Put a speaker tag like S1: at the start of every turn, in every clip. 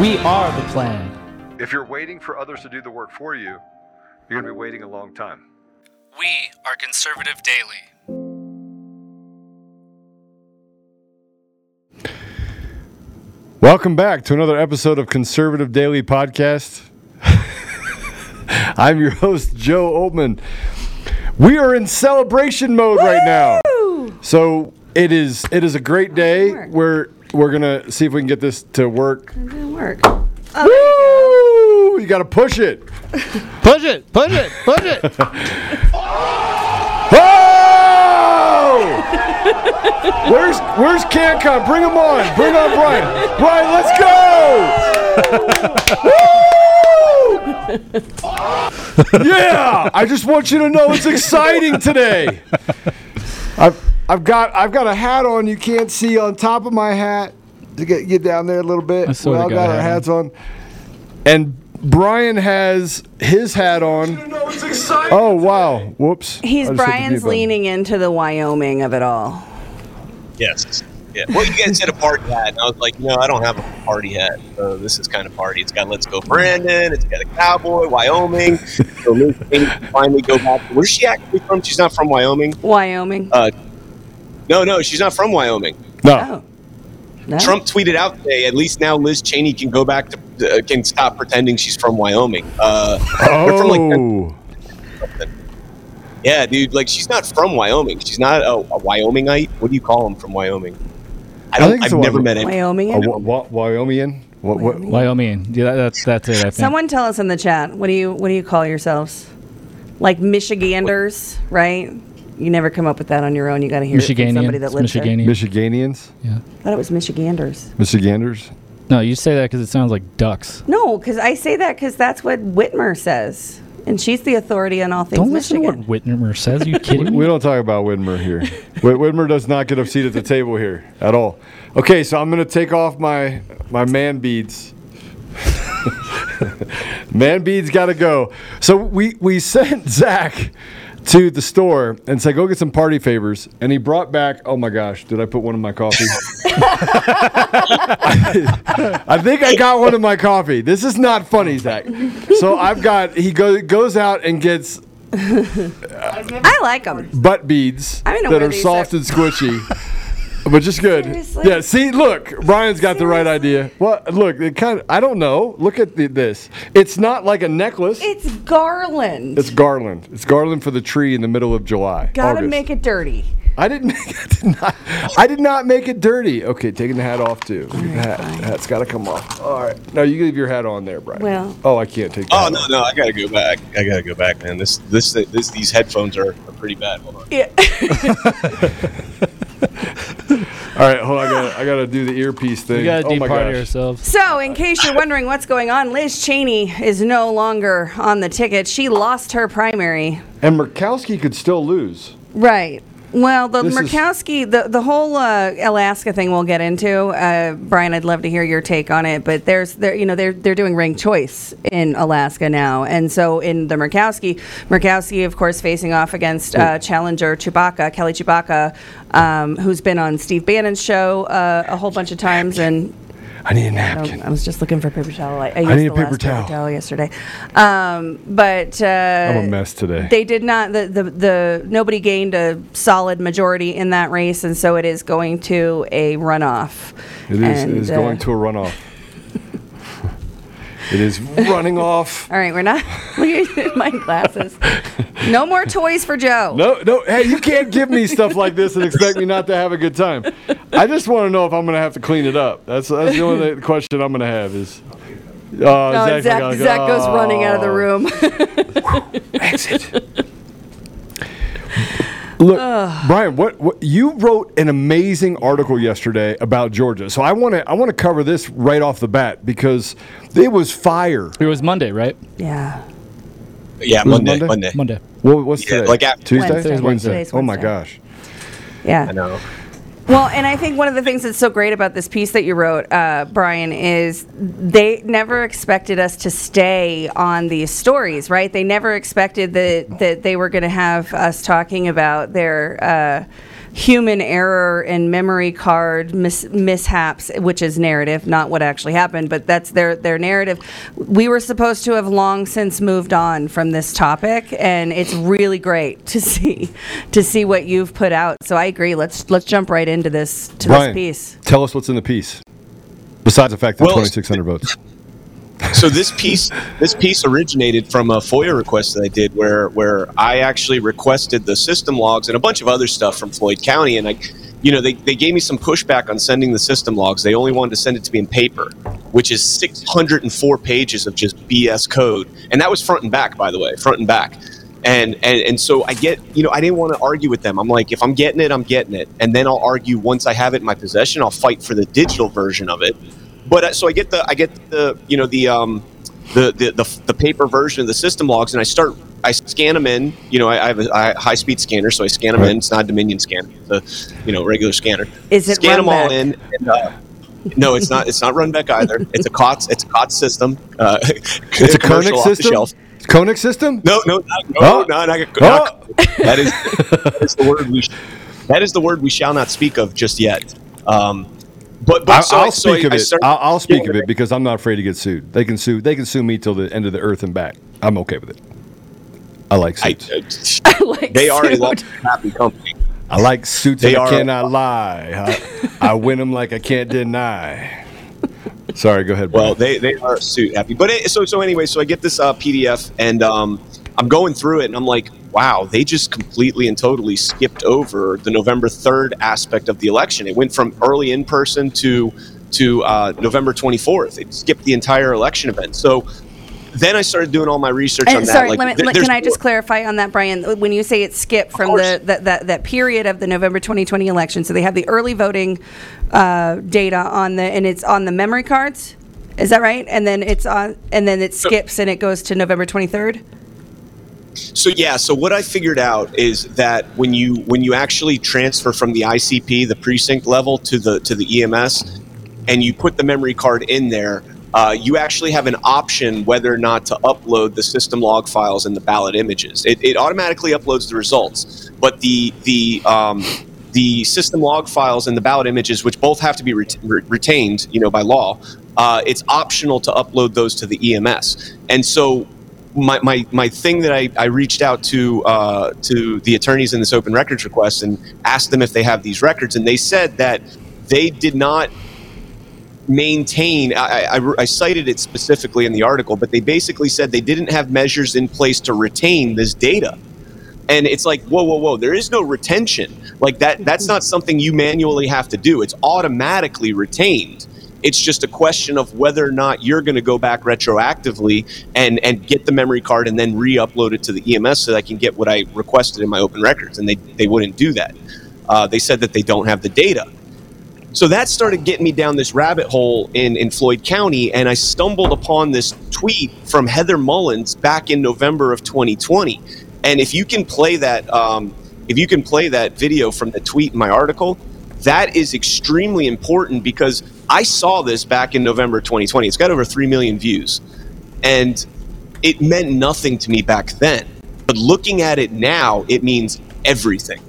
S1: We are the plan.
S2: If you're waiting for others to do the work for you, you're going to be waiting a long time.
S3: We are Conservative Daily.
S2: Welcome back to another episode of Conservative Daily Podcast. I'm your host, Joe Altman. We are in celebration mode right now. So it is it is a great day.
S4: Work.
S2: We're we're gonna see if we can get this to work.
S4: It didn't work. Oh,
S2: Woo! You gotta push it.
S1: Push it, push it, push it.
S2: Oh! where's Where's Canncon? Bring him on. Bring on Brian. Brian, let's go! Yeah! I just want you to know it's exciting today. I've I've got I've got a hat on you can't see on top of my hat to get get down there a little bit.
S1: I sorta
S2: we all
S1: got
S2: got our hats on. And Brian has his hat on. Oh wow! Whoops.
S4: He's
S2: I just hit the
S4: Brian's leaning into the Wyoming of it all.
S5: Yes. Yeah. Well, you guys said a party hat, and I was like, no, I don't have a party hat. So this is kind of party. It's got Let's Go Brandon. It's got a cowboy, Wyoming. so Liz Cheney can finally go back. Where's she actually from? She's not from Wyoming.
S4: Wyoming.
S5: Uh, no, no, she's not from Wyoming.
S2: No.
S4: oh. No?
S5: Trump tweeted out today. At least now Liz Cheney can go back to uh, can stop pretending she's from Wyoming. Uh, they're from, like,
S2: Oh.
S5: yeah, dude. Like she's not from Wyoming. She's not a, a Wyomingite. What do you call them from Wyoming? I
S2: I
S5: don't.
S2: think it's
S5: I've never
S2: Wyoming.
S5: met any.
S4: Wyoming.
S2: A wa- wa- Wyomingian? What, what,
S4: Wyoming.
S1: Wyoming. Yeah, that- that's that's it. I think.
S4: Someone tell us in the chat. What do you What do you call yourselves? Like Michiganders, right? You never come up with that on your own. You got to hear it from somebody that
S1: It's
S4: lives
S1: Michiganian.
S2: Michiganians?
S1: yeah.
S4: I thought it was Michiganders.
S2: Michiganders?
S1: No, you say that because it sounds like ducks.
S4: No, because I say that because that's what Whitmer says, and she's the authority on all things
S1: Don't listen
S4: Michigan.
S1: to what Whitmer says. Are you kidding me?
S2: We don't talk about Whitmer here. Whit- Whitmer does not get a seat at the table here at all. Okay, so I'm going to take off my my man beads. man beads got to go. So we we sent Zach to the store and said, "Go get some party favors," and he brought back. Oh my gosh, did I put one in my coffee? I think I got one in my coffee. This is not funny, Zach. So I've got. He go, goes out and gets
S4: I like them.
S2: butt beads
S4: I don't know
S2: that
S4: where
S2: are
S4: these
S2: soft
S4: are.
S2: and squishy. But just good.
S4: Seriously?
S2: Yeah. See, look, Brian's got the right idea. Well, look, it kind of. I don't know. Look at the, this. It's not like a necklace.
S4: It's garland.
S2: It's garland. It's garland for the tree in the middle of July.
S4: Gotta
S2: August.
S4: make it dirty.
S2: I didn't make. I did not. I did not make it dirty. Okay, taking the hat off too. The hat, hat's got to come off. All right. No, you leave your hat on there, Brian.
S4: Well-
S2: Oh, I can't take. That
S5: Oh
S2: off.
S5: Oh no, no, I gotta go back. I gotta go back, man. This, this, this, these headphones are, are pretty bad. Hold on.
S4: Yeah.
S2: All right, hold on. I gotta, I gotta do the earpiece thing.
S1: We gotta
S2: oh my
S1: departy
S2: gosh.
S4: So, in case you're wondering what's going on, Liz Cheney is no longer on the ticket. She lost her primary.
S2: And Murkowski could still lose.
S4: Right. Well, the
S2: This is-
S4: Murkowski, the the whole uh, Alaska thing, we'll get into. Uh, Brian, I'd love to hear your take on it. But there's, there, you know, they're they're doing ranked choice in Alaska now, and so in the Murkowski, Murkowski, of course, facing off against uh, challenger Tshibaka, Kelly Tshibaka, um, who's been on Steve Bannon's show uh, a whole bunch of times, and
S2: I need a napkin.
S4: I was just looking for paper towel. I, I, used
S2: need a paper towel.
S4: paper towel yesterday, um, but uh,
S2: I'm a mess today.
S4: they did not. The, the the nobody gained a solid majority in that race, and so it is going to a runoff.
S2: It is, it is
S4: uh,
S2: going to a runoff. It is running off.
S4: All right, we're not. Look at my glasses. No more toys for Joe.
S2: No, no. Hey, you can't give me stuff like this and expect me not to have a good time. I just want to know if I'm going to have to clean it up. That's that's the only question I'm going to have is. Uh,
S4: No, Zach,
S2: goes,
S4: Zach goes running out of the
S2: "Oh."
S4: room.
S2: Exit. Look, Brian, what, what you wrote an amazing article yesterday about Georgia. So I want to I want to cover this right off the bat because it was fire.
S1: It was Monday, right?
S4: yeah.
S5: Yeah, Monday,
S2: Monday?
S5: Monday.
S1: Monday.
S2: What, what's
S5: Yeah,
S2: today?
S5: like after-
S2: Tuesday,
S4: Wednesday.
S2: Wednesday.
S4: Today's
S2: Oh my gosh.
S4: Yeah.
S5: I know.
S4: Well, and I think one of the things that's so great about this piece that you wrote, uh, Brian, is they never expected us to stay on these stories, right? They never expected that that they were going to have us talking about their uh, human error and memory card mis- mishaps, which is narrative, not what actually happened, but that's their their narrative. We were supposed to have long since moved on from this topic, and it's really great to see to see what you've put out. So I agree. Let's let's jump right into this to
S2: Brian,
S4: this piece.
S2: tell us what's in the piece. Besides the fact that
S5: Well,
S2: 2,600 votes.
S5: So this piece this piece originated from a FOIA request that I did where where I actually requested the system logs and a bunch of other stuff from Floyd County. And I you know they, they gave me some pushback on sending the system logs. They only wanted to send it to me in paper which is 604 pages of just BS code. And that was front and back by the way front and back. And and and so I get you know I didn't want to argue with them. I'm like if I'm getting it I'm getting it. And then I'll argue once I have it in my possession I'll fight for the digital version of it but uh, so I get the I get the you know the um the the, the, the paper version of the system logs and I start I scan them in you know I, I have a, I, high speed scanner so I scan them in it's not a Dominion scanner it's a you know regular scanner
S4: Is it
S5: scan them all in and, uh, no it's not it's not Runbeck either it's a COTS it's a COTS system uh,
S2: It's a
S5: commercial
S2: Konnech
S5: off the
S2: system?
S5: shelf.
S2: Konnech system?
S5: No, no, not, no,
S2: Oh.
S5: no, not,
S2: Oh.
S5: not- that is that is the word we sh- that is the word we shall not speak of just yet. Um, but but
S2: I,
S5: so
S2: I'll
S5: I- so
S2: speak
S5: I-
S2: of
S5: I
S2: it. I'll, I'll speak of it because I'm not afraid to get sued. They can sue. They can sue me till the end of the earth and back. I'm okay with it. I like suits. I,
S4: like
S5: they are a
S4: suit.
S5: long happy company.
S2: I like suits
S5: They
S2: and I
S5: are-
S2: cannot lie. I, I win them like I can't deny. Sorry, go ahead.
S5: Well, they, they are suit happy. But it, so so anyway, so I get this uh, PDF and um, I'm going through it and I'm like, wow, they just completely and totally skipped over the November third aspect of the election. It went from early in person to to uh, November 24th. It skipped the entire election event. So then I started doing all my research on
S4: And
S5: that.
S4: sorry,
S5: like,
S4: let me,
S5: th-
S4: let-
S5: there's
S4: can I just
S5: more.
S4: clarify on that, Brian? When you say it skipped from the that, that that period of the November 2020 election, so they have the early voting uh, data on the and it's on the memory cards. Is that right? And then it's on, and then it skips and it goes to November 23rd.
S5: So yeah, so what I figured out is that when you when you actually transfer from the ICP, the precinct level, to the to the EMS, and you put the memory card in there, uh, you actually have an option whether or not to upload the system log files and the ballot images. It, it automatically uploads the results, but the the um, the system log files and the ballot images, which both have to be ret- re- retained, you know, by law, uh, it's optional to upload those to the EMS. And so my, my, my thing that I, I reached out to uh, to the attorneys in this open records request and asked them if they have these records, and they said that they did not maintain. I, I, I cited it specifically in the article, but they basically said they didn't have measures in place to retain this data. And it's like, whoa, whoa, whoa! There is no retention. Like that. That's not something you manually have to do. It's automatically retained. It's just a question of whether or not you're going to go back retroactively and and get the memory card and then re-upload it to the EMS so that I can get what I requested in my open records. And they they wouldn't do that. Uh, they said that they don't have the data. So that started getting me down this rabbit hole in, in Floyd County, and I stumbled upon this tweet from Heather Mullins back in November of 2020. And if you can play that, um, if you can play that video from the tweet in my article, that is extremely important because I saw this back in November 2020. It's got over three million views, and it meant nothing to me back then. But looking at it now, it means everything.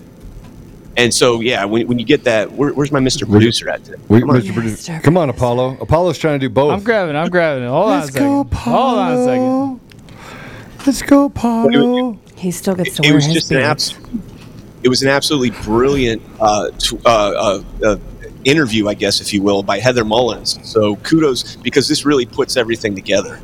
S5: And so, yeah, when, when you get that, where, where's my Mr. Producer at today?
S2: We,
S5: Come on.
S2: Mr. Producer, come on, Apollo. Apollo's trying to do both.
S1: I'm grabbing. I'm grabbing it. Hold on a
S2: Let's go,
S1: second. Hold on a second.
S2: Apollo. Let's go, Apollo.
S4: He still gets to
S5: it
S4: wear
S5: was
S4: his
S5: just an
S4: beard.
S5: absolute, it was an absolutely brilliant uh, t- uh, uh, uh, interview, I guess, if you will, by Heather Mullins. So kudos because this really puts everything together.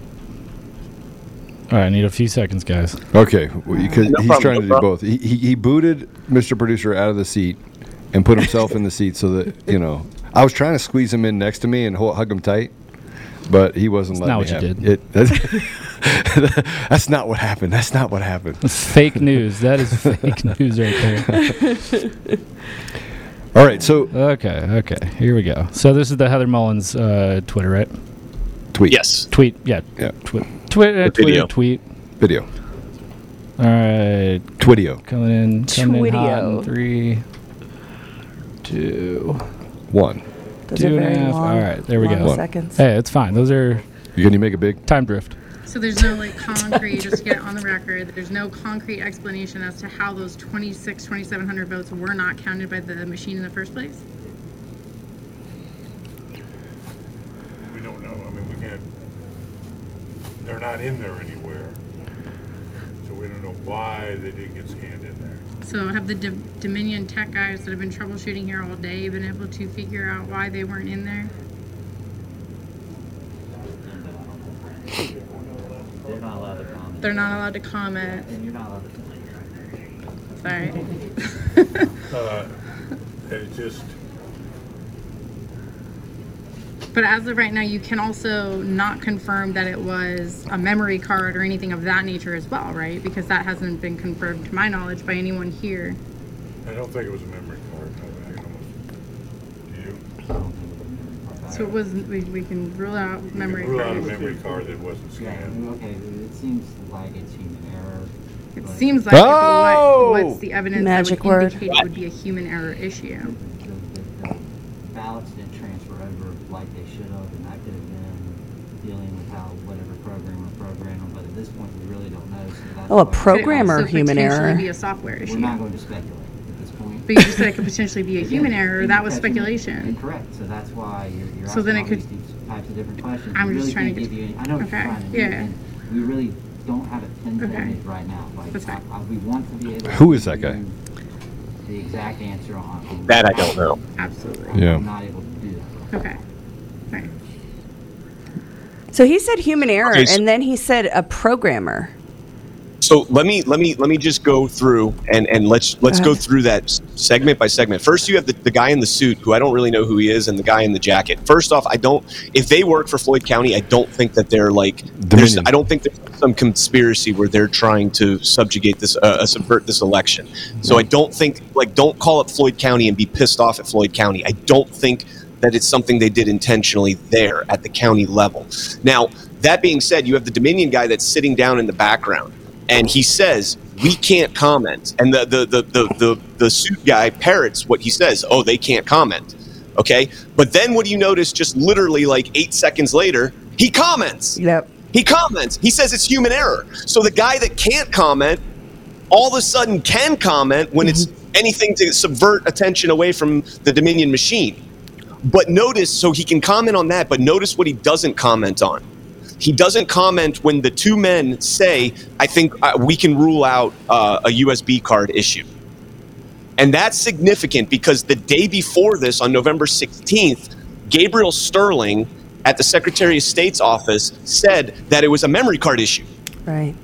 S1: All right, I need a few seconds, guys.
S2: Okay, well, because
S5: No
S2: he's
S5: problem,
S2: trying
S5: no
S2: to do both. He, he he booted Mr. Producer out of the seat and put himself in the seat so that you know. I was trying to squeeze him in next to me and hug him tight, but he wasn't
S1: That's
S2: letting
S1: not
S2: me
S1: what
S2: have
S1: you
S2: it. That's, that's not what happened. That's not what happened.
S1: That's fake news. That is fake news right there.
S2: All right, so
S1: Okay, okay. Here we go. So this is the Heather Mullins uh, Twitter, right?
S2: tweet.
S5: Yes.
S1: Tweet. Yeah.
S2: Yeah.
S1: Twi- Twitter.
S5: The video.
S1: Twitter. Tweet.
S2: Video.
S1: All right.
S2: Twitio.
S1: Coming in. Coming in hot in
S4: Twitio.
S1: three, two,
S2: One.
S4: Those
S1: two
S4: are
S1: and a
S4: very
S1: half.
S4: long.
S1: All right, there we
S4: long
S1: go.
S4: Seconds.
S1: Hey, it's fine. Those are
S2: You can you make a big?
S1: time drift.
S6: So there's no like concrete, just to get on the record, there's no concrete explanation as to how those 26, 2,700 votes were not counted by the machine in the first place?
S7: We don't know, I mean, we can't, they're not in there anywhere. So we don't know why they didn't get scanned in there.
S6: So have the D- Dominion tech guys that have been troubleshooting here all day been able to figure out why they weren't in there?
S8: They're not allowed to comment.
S6: They're not allowed to comment.
S8: And you're not allowed to comment.
S6: Sorry.
S7: Uh, It's just,
S6: But as of right now, you can also not confirm that it was a memory card or anything of that nature as well, right? Because that hasn't been confirmed, to my knowledge, by anyone here.
S7: I don't think it was a memory card, no, I almost, do you?
S6: So it was, we, we can rule out memory card.
S7: Rule out a
S6: card.
S7: memory card that wasn't
S8: Yeah,
S7: scanned.
S8: okay, it seems like it's human error.
S6: It
S8: but
S6: seems like it,
S2: Oh!
S6: what, what's the evidence
S4: Magic
S6: that would
S4: word.
S6: indicate it would be a human error issue?
S8: The, the, the ballots didn't transfer over like they should have, and that could have been dealing with how whatever programmer programmed them, but at this point, we really don't know, so that's.
S4: Oh, a
S8: why
S4: pro-
S6: Could it
S4: Programmer
S6: also
S4: human error.
S6: Be a software
S8: We're
S6: issue.
S8: not going to speculate at this point.
S6: But you just said it could potentially be a human
S8: Again,
S6: error. That was speculation.
S8: Correct, so that's why you're, you're
S6: So
S8: asking
S6: then it could-
S8: these types of different questions.
S6: I'm
S8: We
S6: just
S8: really
S6: trying to
S8: can't
S6: get-
S8: give you any- I know what you're
S6: Okay,
S8: trying to do,
S6: yeah.
S8: and we really don't have it pinpointed
S6: Okay.
S8: right now. Like,
S6: That's fine.
S8: I- I- we want to be able.
S2: Who is that guy?
S8: The exact answer on. on
S5: That I don't know.
S6: Absolutely.
S2: Yeah.
S8: I'm not able to do that.
S6: Okay. Right.
S4: So he said human error,
S5: Okay, so-
S4: and then he said a programmer.
S5: So let me let me let me just go through and and let's let's go
S4: ahead.
S5: through that segment by segment. First, you have the, the guy in the suit who I don't really know who he is, and the guy in the jacket. First off, I don't if they work for Floyd County, I don't think that they're like there's I don't think there's some conspiracy where they're trying to subjugate this uh, uh, subvert this election. So I don't think like don't call up Floyd County and be pissed off at Floyd County. I don't think that it's something they did intentionally there at the county level. Now, that being said, you have the Dominion guy that's sitting down in the background and he says we can't comment. And the the the the the, the suit guy parrots what he says. Oh they can't comment. Okay? But then what do you notice just literally like eight seconds later he comments.
S4: Yep.
S5: he comments. He says it's human error. So the guy that can't comment all of a sudden can comment when it's mm-hmm. anything to subvert attention away from the dominion machine. But notice so he can comment on that but notice what he doesn't comment on he doesn't comment when the two men say, I think uh, we can rule out uh, a USB card issue. And that's significant because the day before this, on November 16th, Gabriel Sterling at the Secretary of State's office said that it was a memory card issue.
S4: Right.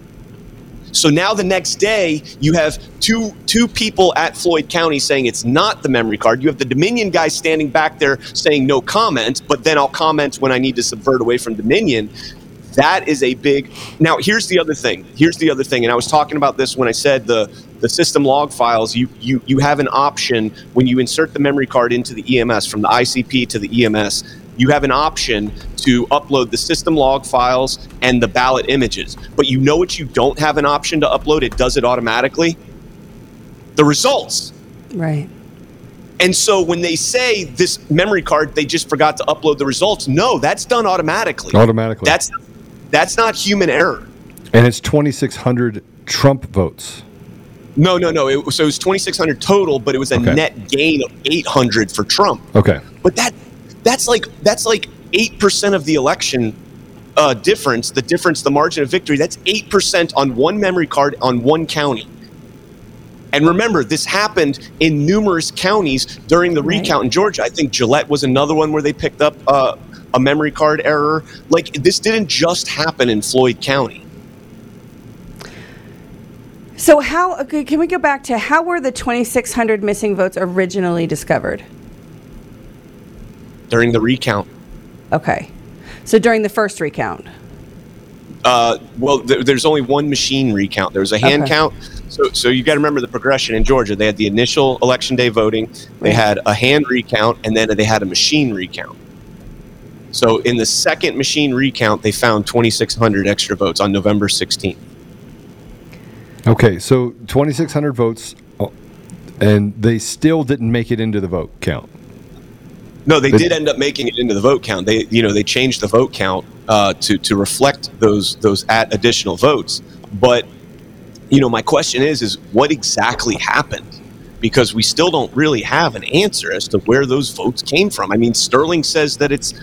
S5: So now the next day, you have two two people at Floyd County saying it's not the memory card. You have the Dominion guy standing back there saying no comment, but then I'll comment when I need to subvert away from Dominion. That is a big. Now here's the other thing. Here's the other thing, and I was talking about this when I said the the system log files. You you you have an option when you insert the memory card into the EMS from the ICP to the EMS. You have an option to upload the system log files and the ballot images. But you know what you don't have an option to upload? It does it automatically. The results.
S4: Right.
S5: And so when they say this memory card, they just forgot to upload the results. No, that's done automatically.
S2: Automatically.
S5: That's that's not human error.
S2: and it's 2,600 Trump votes.
S5: No, no, no. It, so it was 2,600 total, but it was a
S2: Okay.
S5: net gain of 800 for Trump.
S2: Okay.
S5: But that that's like that's like eight percent of the election uh, difference. The difference, the margin of victory. That's eight percent on one memory card on one county. And remember, this happened in numerous counties during the
S4: Right.
S5: recount in Georgia. I think Gillette was another one where they picked up uh, a memory card error. Like this didn't just happen in Floyd County.
S4: So how okay, can we go back to how were the 2,600 missing votes originally discovered?
S5: during the recount.
S4: Okay, so during the first recount.
S5: Uh, well, th- there's only one machine recount. There was a hand
S4: Okay.
S5: count. So, so you got to remember the progression in Georgia. They had the initial election day voting, they had a hand recount, and then they had a machine recount. So, in the second machine recount, they found 2,600 extra votes on November 16th.
S2: Okay, so 2,600 votes, oh, and they still didn't make it into the vote count.
S5: No, they did end up making it into the vote count. They, you know, they changed the vote count uh, to to reflect those those at additional votes. But, you know, my question is, is what exactly happened? Because we still don't really have an answer as to where those votes came from. I mean, Sterling says that it's,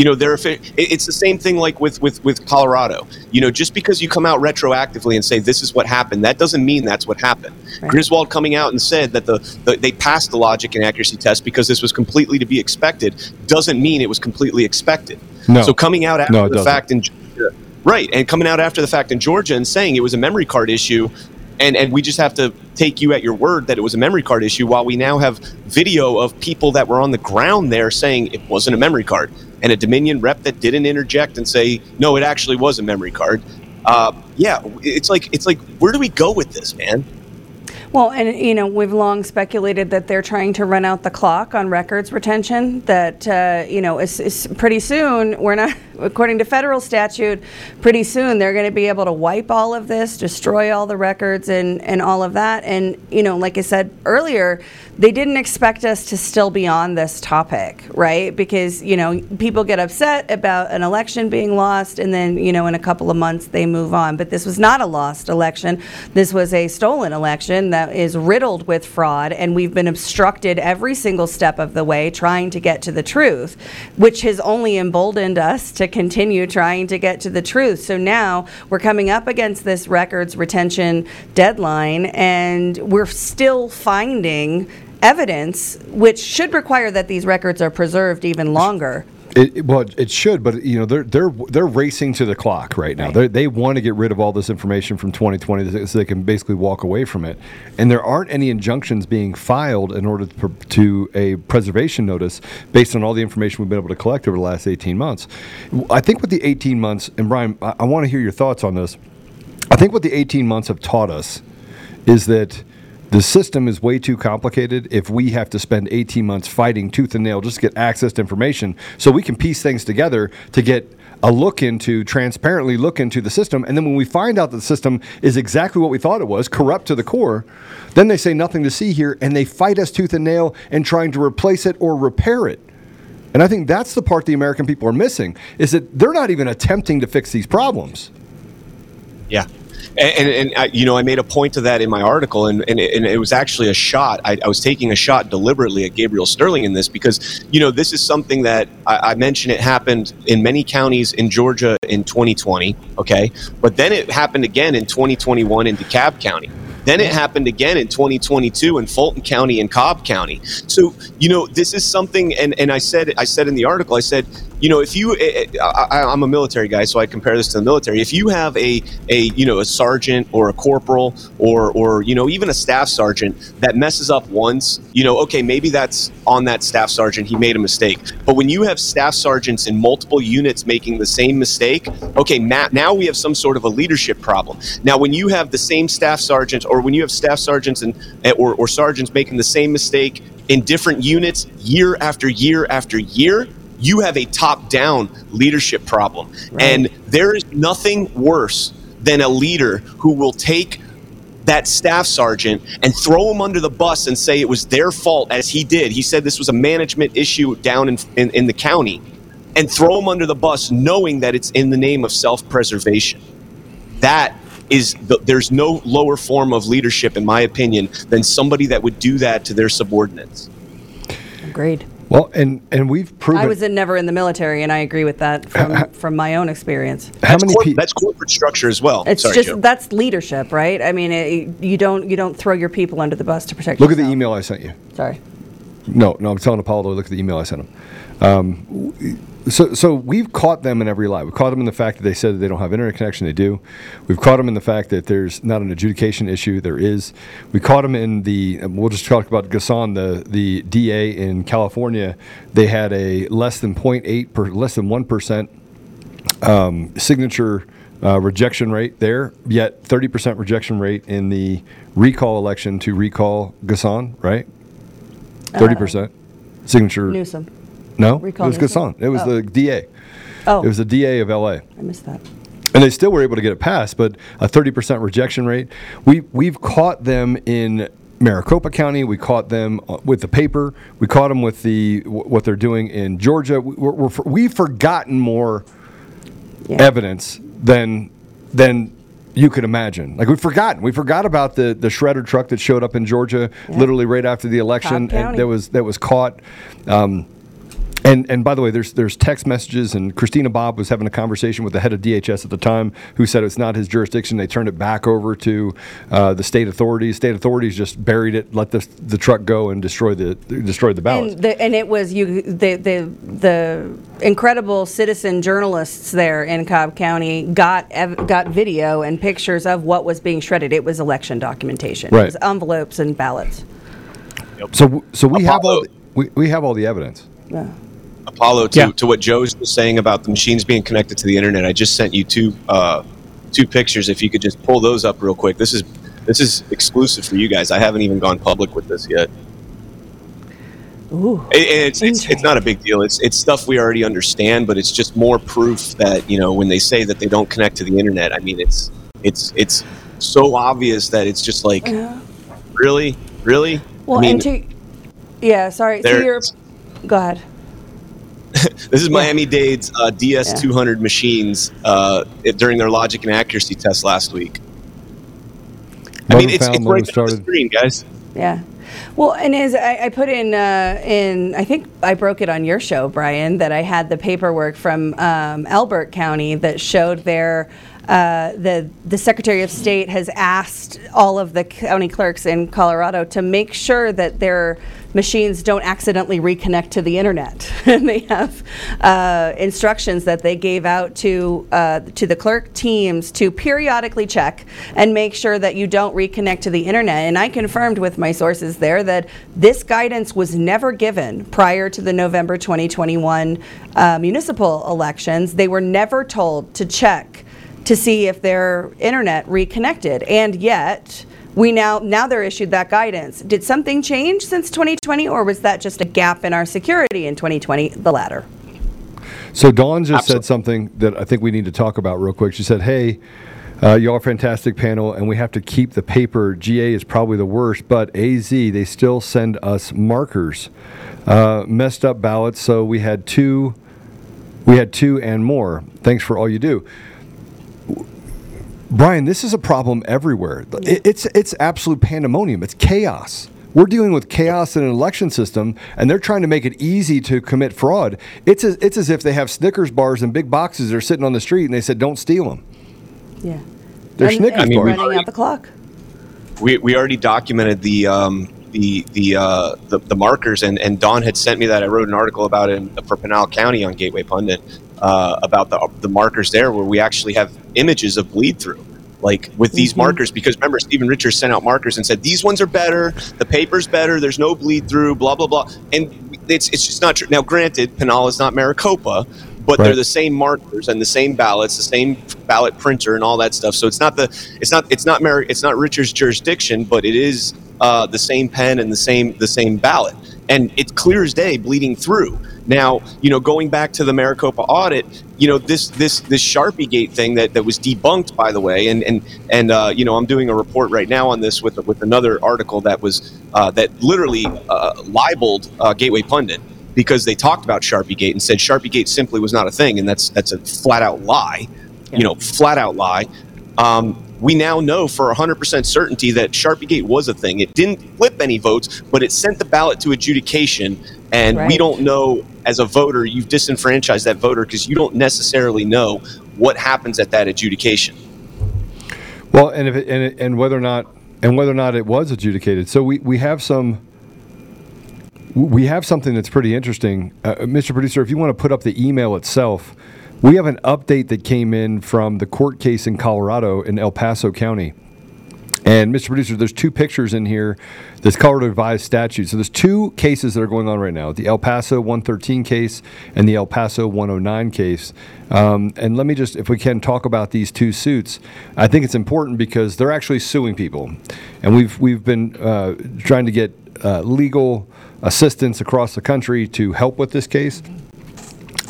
S5: you know, they're it's the same thing like with with with Colorado. You know, just because you come out retroactively and say this is what happened, that doesn't mean that's what happened.
S4: Right.
S5: Griswold coming out and said that the, the they passed the logic and accuracy test because this was completely to be expected doesn't mean it was completely expected.
S2: No.
S5: So coming out after
S2: No,
S5: the
S2: doesn't.
S5: fact in Georgia, right, and coming out after the fact in Georgia and saying it was a memory card issue, and and we just have to take you at your word that it was a memory card issue, while we now have video of people that were on the ground there saying it wasn't a memory card, and a Dominion rep that didn't interject and say no, it actually was a memory card. Uh, yeah, it's like it's like where do we go with this, man?
S4: Well, and you know, we've long speculated that they're trying to run out the clock on records retention. That uh, you know, it's, pretty soon we're not, according to federal statute, pretty soon they're going to be able to wipe all of this, destroy all the records, and and all of that. And you know, like I said earlier, they didn't expect us to still be on this topic, right? Because you know, people get upset about an election being lost, and then you know, in a couple of months they move on. But this was not a lost election. This was a stolen election that is riddled with fraud, and we've been obstructed every single step of the way trying to get to the truth, which has only emboldened us to continue trying to get to the truth. So now we're coming up against this records retention deadline, and we're still finding evidence which should require that these records are preserved even longer.
S2: It, it- well, it should, but you know they're they're they're racing to the clock right now.
S4: Right.
S2: They they want to get rid of all this information from 2020 so they can basically walk away from it. And there aren't any injunctions being filed in order to, to a preservation notice based on all the information we've been able to collect over the last 18 months. I think with the 18 months, and Brian, I, I want to hear your thoughts on this. I think what the 18 months have taught us is that the system is way too complicated. If we have to spend 18 months fighting tooth and nail just to get access to information so we can piece things together to get a look into transparently look into the system and then when we find out that the system is exactly what we thought it was corrupt to the core then they say nothing to see here and they fight us tooth and nail in trying to replace it or repair it. And i think that's the part the american people are missing is that they're not even attempting to fix these problems.
S5: Yeah. And, and, and I, you know, I made a point to that in my article, and, and, it, and it was actually a shot. I, I was taking a shot deliberately at Gabriel Sterling in this because, you know, this is something that I, I mentioned it happened in many counties in Georgia in 2020, okay? But then it happened again in 2021 in DeKalb County. Then it happened again in 2022 in Fulton County and Cobb County. So you know this is something, and, and I said I said in the article I said you know if you eh, eh, I, I'm a military guy so I compare this to the military. If you have a a you know a sergeant or a corporal or or you know even a staff sergeant that messes up once, you know okay maybe that's on that staff sergeant he made a mistake. But when you have staff sergeants in multiple units making the same mistake, okay Matt now we have some sort of a leadership problem. Now when you have the same staff sergeant or when you have staff sergeants and eh, or, or sergeants making the same mistake in different units year after year after year, you have a top down leadership problem. And there is nothing worse than a leader who will take that staff sergeant and throw him under the bus and say it was their fault as he did. He said this was a management issue down in, in, in the county and throw him under the bus knowing that it's in the name of self preservation. That is, the, there's no lower form of leadership, in my opinion, than somebody that would do that to their subordinates.
S4: Agreed.
S2: Well and and we've proven
S4: I was in, never in the military, and I agree with that from, from my own experience.
S2: how
S5: That's,
S2: many
S5: corp-
S2: people
S5: that's corporate structure as well.
S4: It's
S5: Sorry,
S4: just
S5: Joe.
S4: that's leadership, right? I mean, it, you don't you don't throw your people under the bus to protect.
S2: look at the email i sent you
S4: Sorry.
S2: No, no, I'm telling Apollo to look at the email I sent him. Um, w- so so we've caught them in every lie. We've caught them in the fact that they said that they don't have internet connection. They do. We've caught them in the fact that there's not an adjudication issue. There is. We caught them in the. We'll just talk about Gascón, the the DA in California. They had a less than 0.8 per less than one percent um, signature uh, rejection rate there, yet 30% rejection rate in the recall election to recall Gascón, right? 30% signature.
S4: Newsom.
S2: No,
S4: Recall
S2: it was
S4: Newsom?
S2: Gascón. It was
S4: Oh.
S2: the DA.
S4: Oh.
S2: It was the DA of LA.
S4: I missed that.
S2: And they still were able to get it passed, but a 30% rejection rate. We, we've caught them in Maricopa County. We caught them uh, with the paper. We caught them with the what they're doing in Georgia. We- We're, we're, we've forgotten more evidence than than you could imagine. Like we've forgotten. We forgot about the the shredder truck that showed up in Georgia literally right after the election, and that was that was caught. Um, and and by the way, there's there's text messages, and Christina Bobb was having a conversation with the head of DHS at the time, who said it's not his jurisdiction. They turned it back over to uh, the state authorities. State authorities just buried it, let the the truck go, and destroy the destroyed the ballots.
S4: And, the, and it was you the, the the incredible citizen journalists there in Cobb County got ev- got video and pictures of what was being shredded. It was election documentation.
S2: Right.
S4: It was envelopes and ballots.
S2: So so we have all the, we, we have all the evidence.
S4: Yeah.
S5: Apollo to,
S1: Yeah.
S5: to what Joe's was saying about the machines being connected to the internet. I just sent you two uh, two pictures. If you could just pull those up real quick. This is this is exclusive for you guys. I haven't even gone public with this yet.
S4: Ooh.
S5: And- and it's, it's it's not a big deal. It's it's stuff we already understand, but it's just more proof that you know when they say that they don't connect to the internet. I mean, it's it's it's so obvious that it's just like really, really.
S4: Well,
S5: I mean,
S4: and to yeah, sorry.
S5: there-
S4: To your, go ahead.
S5: This is Miami Dade's uh, DS200 machines uh, it- during their logic and accuracy test last week. I mean, it's,
S2: found,
S5: it's
S2: motor
S5: right on the screen, guys.
S4: Yeah. Well, and as I, I put in, uh, in I think I broke it on your show, Brian, that I had the paperwork from um, Elbert County that showed their uh, the the Secretary of State has asked all of the county clerks in Colorado to make sure that their machines don't accidentally reconnect to the internet. and they have uh, instructions that they gave out to uh, to the clerk teams to periodically check and make sure that you don't reconnect to the internet. And I confirmed with my sources there that this guidance was never given prior to the November 2021 uh, municipal elections. They were never told to check to see if their internet reconnected, and yet. We now now they're issued that guidance. Did something change since 2020, or was that just a gap in our security in 2020? The latter.
S2: So Dawn just
S5: Absolutely.
S2: said something that I think we need to talk about real quick. She said, "Hey, uh, y'all are a fantastic panel, and we have to keep the paper. GA is probably the worst, but AZ they still send us markers, uh, messed up ballots. So we had two, we had two and more. Thanks for all you do." Brian, this is a problem everywhere. It- it's it's absolute pandemonium. It's chaos. We're dealing with chaos in an election system, and they're trying to make it easy to commit fraud. It's as, it's as if they have Snickers bars in big boxes. They're sitting on the street, and they said, "Don't steal them."
S4: Yeah.
S2: They're
S4: and,
S2: Snickers
S4: and
S5: mean,
S2: bars.
S4: running out the clock.
S5: We, we already documented the um, the the, uh, the the markers, and, and Don had sent me that. I wrote an article about it for Pinal County on Gateway Pundit uh, about the the markers there, where we actually have images of bleed through. Like with these markers, because remember, Stephen Richards sent out markers and said these ones are better, the paper's better, there's no bleed through, blah blah blah, and it's it's just not true. Now, granted, Pinal is not Maricopa, but they're the same markers and the same ballots, the same ballot printer and all that stuff. So it's not the it's not it's not Mar- it's not Richer's jurisdiction, but it is uh, the same pen and the same the same ballot, and it's clear as day bleeding through. Now, you know, going back to the Maricopa audit, you know, this this this Sharpie Gate thing that, that was debunked, by the way, and and and uh, you know, I'm doing a report right now on this with with another article that was uh, that literally uh, libeled uh, Gateway Pundit because they talked about Sharpie Gate and said Sharpie Gate simply was not a thing, and that's that's a flat out lie, you know, flat out lie. Um, we now know for 100% certainty that Sharpie Gate was a thing. It didn't flip any votes, but it sent the ballot to adjudication, and we don't know as a voter, you've disenfranchised that voter because you don't necessarily know what happens at that adjudication.
S2: Well, and if it, and it, and whether or not and whether or not it was adjudicated. So we we have some we have something that's pretty interesting. Uh, Mr. Producer, if you want to put up the email itself, we have an update that came in from the court case in Colorado in El Paso County. And Mr. Producer, there's two pictures in here. This Colorado revised statute. So there's two cases that are going on right now: the El Paso 113 case and the El Paso 109 case. Um, and let me just, if we can, talk about these two suits. I think it's important because they're actually suing people, and we've we've been uh, trying to get uh, legal assistance across the country to help with this case.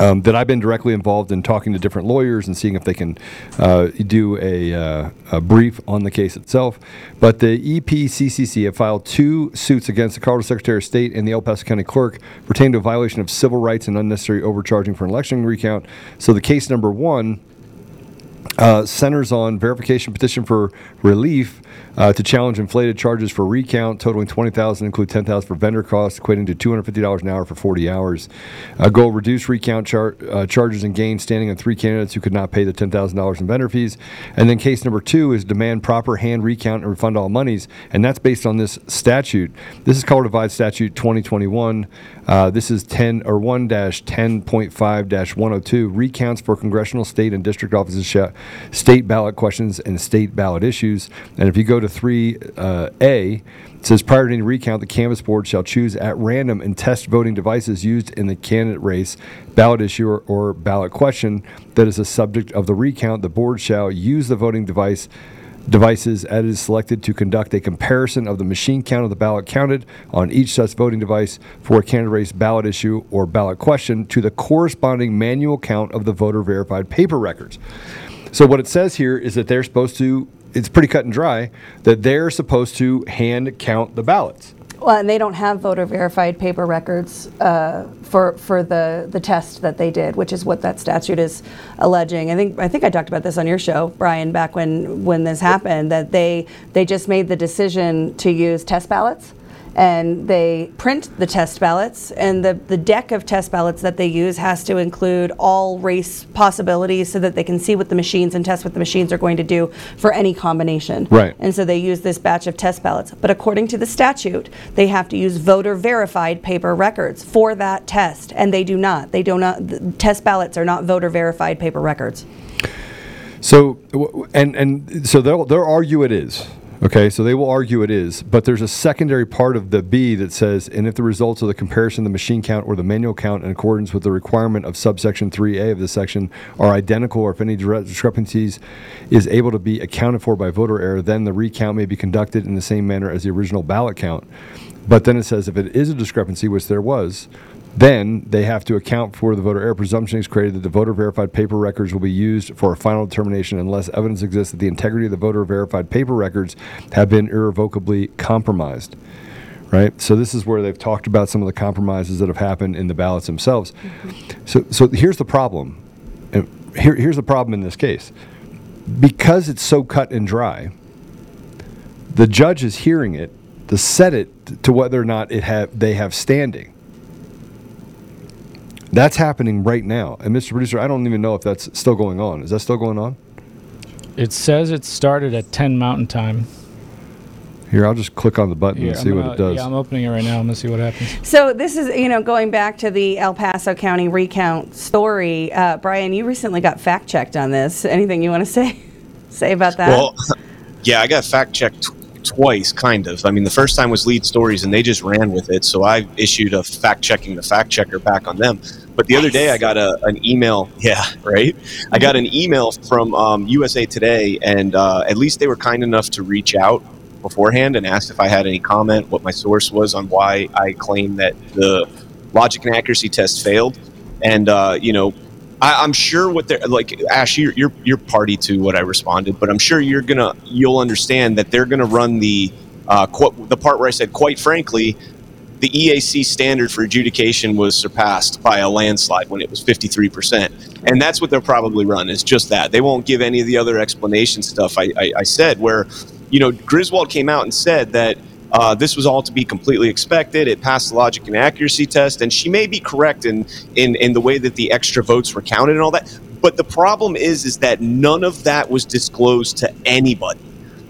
S2: Um, that I've been directly involved in talking to different lawyers and seeing if they can uh, do a, uh, a brief on the case itself. But the EPCCC have filed two suits against the Colorado Secretary of State and the El Paso County Clerk pertaining to a violation of civil rights and unnecessary overcharging for an election recount. So the case number one uh, centers on verification petition for relief uh, to challenge inflated charges for recount totaling 20000 include 10000 for vendor costs equating to $250 an hour for 40 hours. Uh, goal reduce recount char- uh, charges and gains standing on three candidates who could not pay the $10000 in vendor fees. And then case number two is demand proper hand recount and refund all monies and that's based on this statute. This is called revised statute 2021 uh, this is 10 or 1 10.5 102 recounts for congressional state and district offices state ballot questions and state ballot issues. And if you go to 3A, it says prior to any recount, the canvass board shall choose at random and test voting devices used in the candidate race, ballot issue, or, or ballot question that is the subject of the recount. The board shall use the voting device devices as is selected to conduct a comparison of the machine count of the ballot counted on each such voting device for a candidate race ballot issue or ballot question to the corresponding manual count of the voter verified paper records. So what it says here is that they're supposed to it's pretty cut and dry that they're supposed to hand count the ballots.
S4: Well, and they don't have voter verified paper records uh, for for the the test that they did, which is what that statute is alleging. I think I think I talked about this on your show, Brian, back when when this happened. That they they just made the decision to use test ballots. And they print the test ballots, and the, the deck of test ballots that they use has to include all race possibilities so that they can see what the machines and test what the machines are going to do for any combination.
S2: Right.
S4: And so they use this batch of test ballots. But according to the statute, they have to use voter verified paper records for that test, and they do not. They do not. The test ballots are not voter verified paper records.
S2: So w- and and so they'll they'll argue it is. Okay, so they will argue it is, but there's a secondary part of the B that says, and if the results of the comparison of the machine count or the manual count in accordance with the requirement of subsection 3A of this section are identical, or if any discrepancies is able to be accounted for by voter error, then the recount may be conducted in the same manner as the original ballot count. But then it says if it is a discrepancy, which there was, then they have to account for the voter error. Presumption is created that the voter verified paper records will be used for a final determination unless evidence exists that the integrity of the voter verified paper records have been irrevocably compromised. Right? So this is where they've talked about some of the compromises that have happened in the ballots themselves. Mm-hmm. So, so here's the problem. And here, here's the problem in this case. Because it's so cut and dry, the judge is hearing it to set it to whether or not it have they have standing. That's happening right now. And Mr. Producer, I don't even know if that's still going on. Is that still going on?
S1: It says it started at 10 Mountain Time.
S2: Here, I'll just click on the button
S1: Here,
S2: and
S1: I'm
S2: see what
S1: gonna-
S2: it does.
S1: Yeah, I'm opening it right now. I'm gonna see what happens.
S4: So this is, you know, going back to the El Paso County recount story. Uh, Brian, you recently got fact checked on this. Anything you want to say say about that?
S5: Well, yeah, I got fact checked tw- twice, kind of. I mean, the first time was Lead Stories, and they just ran with it. So I issued a fact checking the fact checker back on them. But the other day, I got a, an email. Yeah, right. I got an email from um, USA Today, and uh, at least they were kind enough to reach out beforehand and asked if I had any comment, what my source was on why I claim that the logic and accuracy test failed. And uh, you know, I, I'm sure what they're like, Ash, you're, you're you're party to what I responded, but I'm sure you're gonna you'll understand that they're gonna run the uh, qu- the part where I said, quite frankly, the EAC standard for adjudication was surpassed by a landslide when it was 53%. And that's what they'll probably run is just that. They won't give any of the other explanation stuff I, I, I said, where, you know, Griswold came out and said that uh, this was all to be completely expected. It passed the logic and accuracy test, and she may be correct in, in, in the way that the extra votes were counted and all that. But the problem is, is that none of that was disclosed to anybody.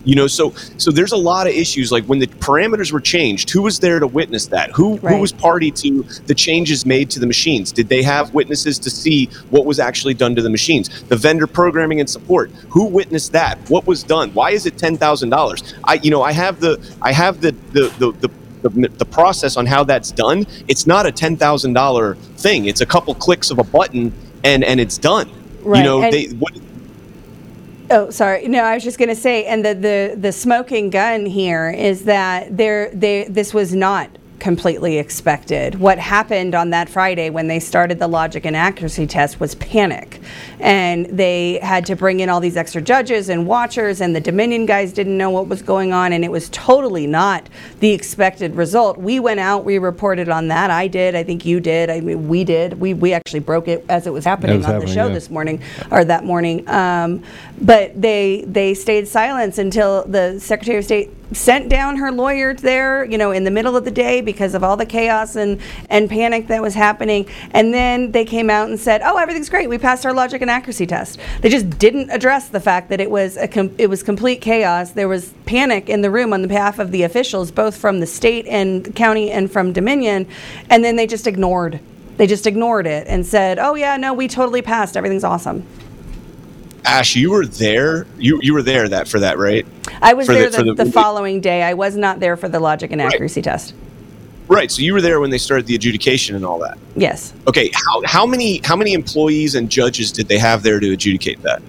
S5: You know, so so there's a lot of issues. Like when the parameters were changed, who was there to witness that? Who
S4: Right.
S5: who was party to the changes made to the machines? Did they have witnesses to see what was actually done to the machines? The vendor programming and support, who witnessed that? What was done? Why is it ten thousand dollars? I you know I have the I have the the the, the the, the process on how that's done, it's not a ten thousand dollar thing. It's a couple clicks of a button and and it's done.
S4: Right,
S5: You know,
S4: and-
S5: they what,
S4: Oh, sorry. No, I was just going to say, and the, the the smoking gun here is that there they this was not completely expected. What happened on that Friday when they started the logic and accuracy test was panic, and they had to bring in all these extra judges and watchers, and the Dominion guys didn't know what was going on, and it was totally not the expected result. We went out, we reported on that. I did. I think you did. I mean, we did. We we actually broke it as it was happening
S2: was
S4: on
S2: happening,
S4: the show
S2: yeah.
S4: this morning or that morning. Um, but they they stayed silent until the Secretary of State sent down her lawyer there, you know, in the middle of the day because of all the chaos and and panic that was happening. And then they came out and said, "Oh, everything's great. We passed our logic and accuracy test." They just didn't address the fact that it was a com- it was complete chaos. There was panic in the room on the behalf of the officials, both from the state and county and from Dominion, and then they just ignored. They just ignored it and said, "Oh yeah, no, we totally passed. Everything's awesome."
S5: Ash, you were there. You you were there that for that, right?
S4: I was
S5: For
S4: there
S5: for
S4: the, the, following day. I was not there for the logic and accuracy test.
S5: Right. So you were there when they started the adjudication and all that.
S4: Yes.
S5: Okay. How how many how many employees and judges did they have there to adjudicate that?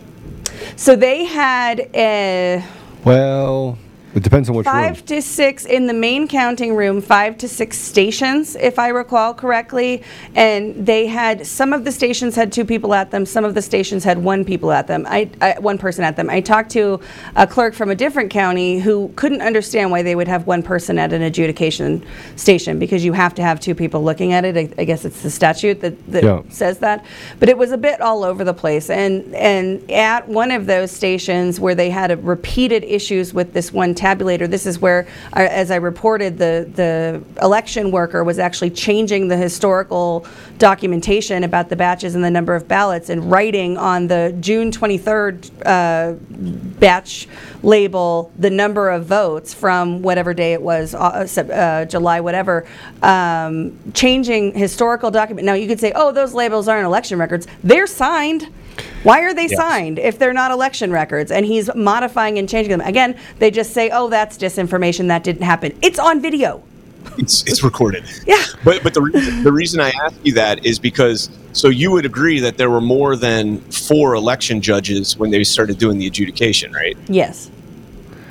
S4: So they had a.
S2: Well, it depends on which room.
S4: five to six in the main counting room, five to six stations, if I recall correctly. And they had some of the stations had two people at them, some of the stations had one people at them. I, I one person at them. I talked to a clerk from a different county who couldn't understand why they would have one person at an adjudication station because you have to have two people looking at it. I, I guess it's the statute that, that
S2: Yeah.
S4: says that. But it was a bit all over the place. And and at one of those stations where they had a repeated issues with this one tabulator, this is where, as I reported, the the election worker was actually changing the historical documentation about the batches and the number of ballots and writing on the June 23rd uh, batch label the number of votes from whatever day it was, uh, uh, July, whatever, um, changing historical document. Now you could say, oh, those labels aren't election records. They're signed. Why are they
S5: Yes.
S4: signed if they're not election records? And he's modifying and changing them. Again, they just say, oh, that's disinformation. That didn't happen. It's on video.
S5: It's it's recorded.
S4: Yeah.
S5: But but the reason, the reason I ask you that is because so you would agree that there were more than four election judges when they started doing the adjudication, right?
S4: Yes.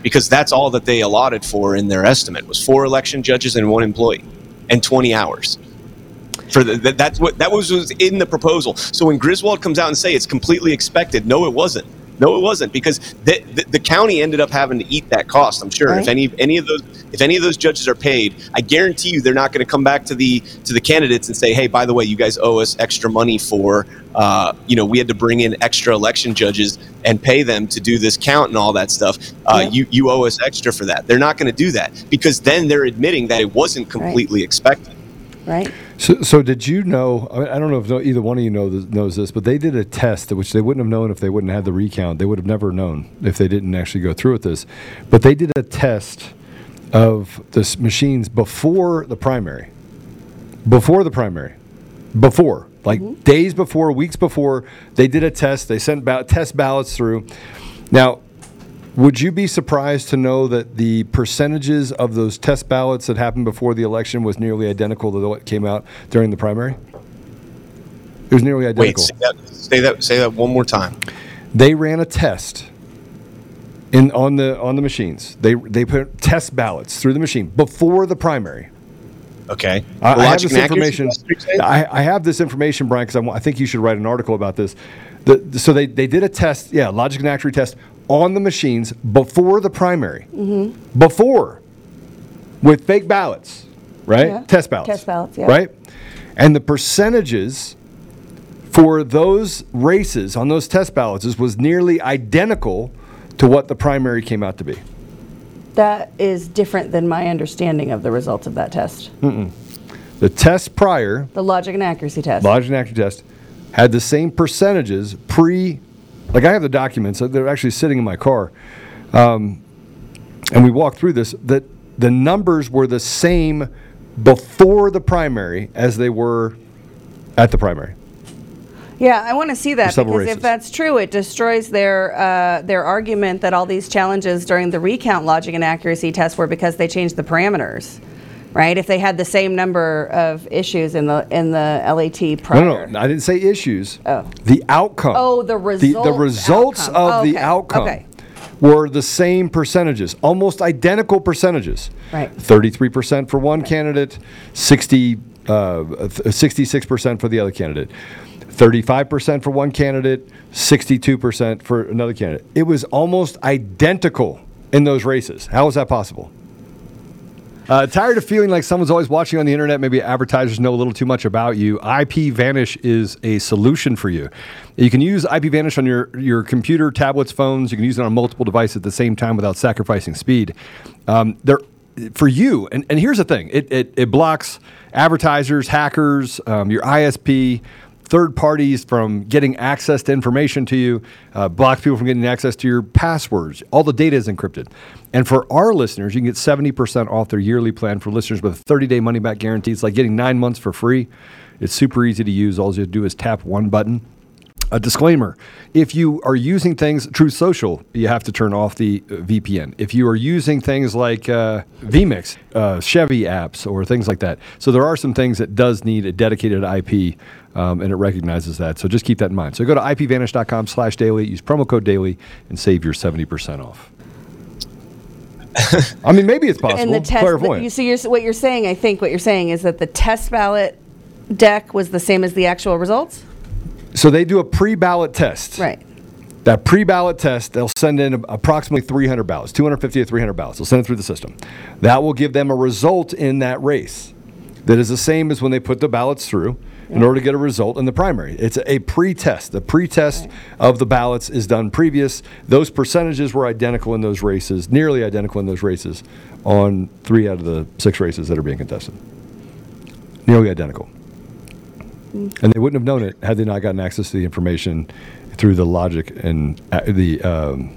S5: Because that's all that they allotted for in their estimate was four election judges and one employee, and 20 hours. For the, that, that's what that was, was in the proposal. So when Griswold comes out and say it's completely expected, no, it wasn't. No, it wasn't because the, the, the county ended up having to eat that cost. I'm sure if any any of those if any of those judges are paid, I guarantee you they're not going to come back to the to the candidates and say, hey, by the way, you guys owe us extra money for uh, you know we had to bring in extra election judges and pay them to do this count and all that stuff. Uh,
S4: Yeah.
S5: You you owe us extra for that. They're not going to do that because then they're admitting that it wasn't completely expected.
S4: Right.
S2: So, so did you know? I, mean, I don't know if no, either one of you know this, knows this, but they did a test which they wouldn't have known if they wouldn't have had the recount. They would have never known if they didn't actually go through with this. But they did a test of the machines before the primary. Before the primary. Before, like mm-hmm. days before, weeks before, they did a test. They sent ba- test ballots through. Now, would you be surprised to know that the percentages of those test ballots that happened before the election was nearly identical to what came out during the primary? It was nearly
S5: Wait,
S2: identical.
S5: say that, say that say that one more time.
S2: They ran a test in on the on the machines. They they put test ballots through the machine before the primary.
S5: Okay.
S2: I, I have this information.
S5: test, you're saying?
S2: I, I have this information, Brian, because I, I think you should write an article about this. The, so they, they did a test, yeah, logic and accuracy test on the machines before the primary.
S4: Mm-hmm.
S2: Before, with fake ballots, right?
S4: Yeah.
S2: Test ballots.
S4: Test ballots, yeah.
S2: Right? And the percentages for those races on those test ballots was nearly identical to what the primary came out to be.
S4: That is different than my understanding of the results of that test.
S2: The test prior
S4: The logic and accuracy test.
S2: Logic and accuracy test had the same percentages pre, like I have the documents, they're actually sitting in my car. Um, and we walked through this, that the numbers were the same before the primary as they were at the primary.
S4: Yeah, I want to see that because if that's true, it destroys their uh, their argument that all these challenges during the recount logic and accuracy test were because they changed the parameters, right? If they had the same number of issues in the in the LAT prior.
S2: No, no, no, I didn't say issues.
S4: Oh.
S2: The outcome.
S4: Oh, the
S2: The,
S4: results.
S2: the results
S4: outcome.
S2: of the
S4: Okay,
S2: outcome
S4: Okay.
S2: were the same percentages, almost identical percentages.
S4: Right.
S2: 33% for one candidate, 60, uh, 66% for the other candidate. 35% for one candidate, 62% for another candidate. It was almost identical in those races. How is that possible? Uh, tired of feeling like someone's always watching on the internet? Maybe advertisers know a little too much about you. IP Vanish is a solution for you. You can use IP Vanish on your, your computer, tablets, phones. You can use it on multiple devices at the same time without sacrificing speed. Um, they're for you. And, and here's the thing: it, it, it blocks advertisers, hackers, um, your ISP third parties from getting access to information to you, uh, blocks people from getting access to your passwords. All the data is encrypted. And for our listeners, you can get 70% off their yearly plan for listeners with a 30 day money back guarantee. It's like getting nine months for free. It's super easy to use. All you have to do is tap one button. A disclaimer if you are using things, Truth Social, you have to turn off the uh, VPN. If you are using things like uh, vMix, uh, Chevy apps, or things like that. So there are some things that does need a dedicated IP, um, and it recognizes that. So just keep that in mind. So go to ipvanish.com slash daily, use promo code daily, and save your 70% off. I mean, maybe it's possible.
S4: And the test,
S2: Clairvoyant.
S4: you see, you're, what you're saying, I think what you're saying is that the test ballot deck was the same as the actual results?
S2: So they do a pre ballot test.
S4: Right.
S2: That pre ballot test, they'll send in approximately 300 ballots, 250 to 300 ballots. They'll send it through the system. That will give them a result in that race that is the same as when they put the ballots through in order to get a result in the primary. It's a pre test. The pre test of the ballots is done previous. Those percentages were identical in those races, nearly identical in those races on three out of the six races that are being contested. Nearly identical. And they wouldn't have known it had they not gotten access to the information through the logic and uh, the um,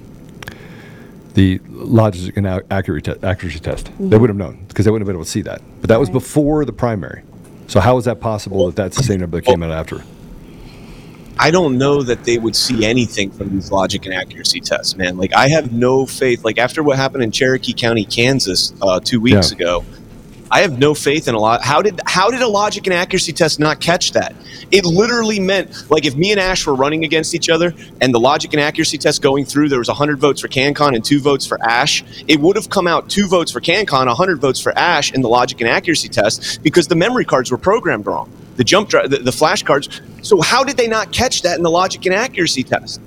S2: the logic and ac- accuracy, accuracy test. They would have known because they wouldn't have been able to see that. But that was before the primary. So how is that possible that that's the same number that came out after?
S5: I don't know that they would see anything from these logic and accuracy tests, man. Like I have no faith. Like after what happened in Cherokee County, Kansas, uh, two weeks
S2: Yeah.
S5: ago, I have no faith in a lot. How did how did a logic and accuracy test not catch that? It literally meant like if me and Ash were running against each other and the logic and accuracy test going through, there was 100 votes for Canncon and two votes for Ash. It would have come out two votes for Canncon, 100 votes for Ash in the logic and accuracy test because the memory cards were programmed wrong. The jump drive, the, the flash cards. So how did they not catch that in the logic and accuracy test?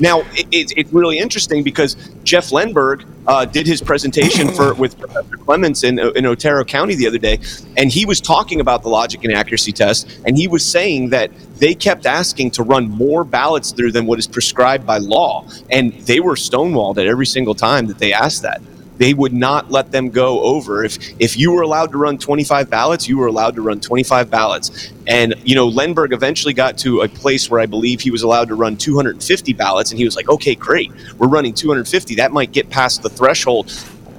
S5: Now it, it, it's really interesting because Jeff Lenberg uh, did his presentation for with Professor Clements in, in Otero County the other day, and he was talking about the logic and accuracy test, and he was saying that they kept asking to run more ballots through than what is prescribed by law, and they were stonewalled at every single time that they asked that. They would not let them go over. If if you were allowed to run 25 ballots, you were allowed to run 25 ballots. And you know, Lenberg eventually got to a place where I believe he was allowed to run 250 ballots, and he was like, "Okay, great, we're running 250. That might get past the threshold."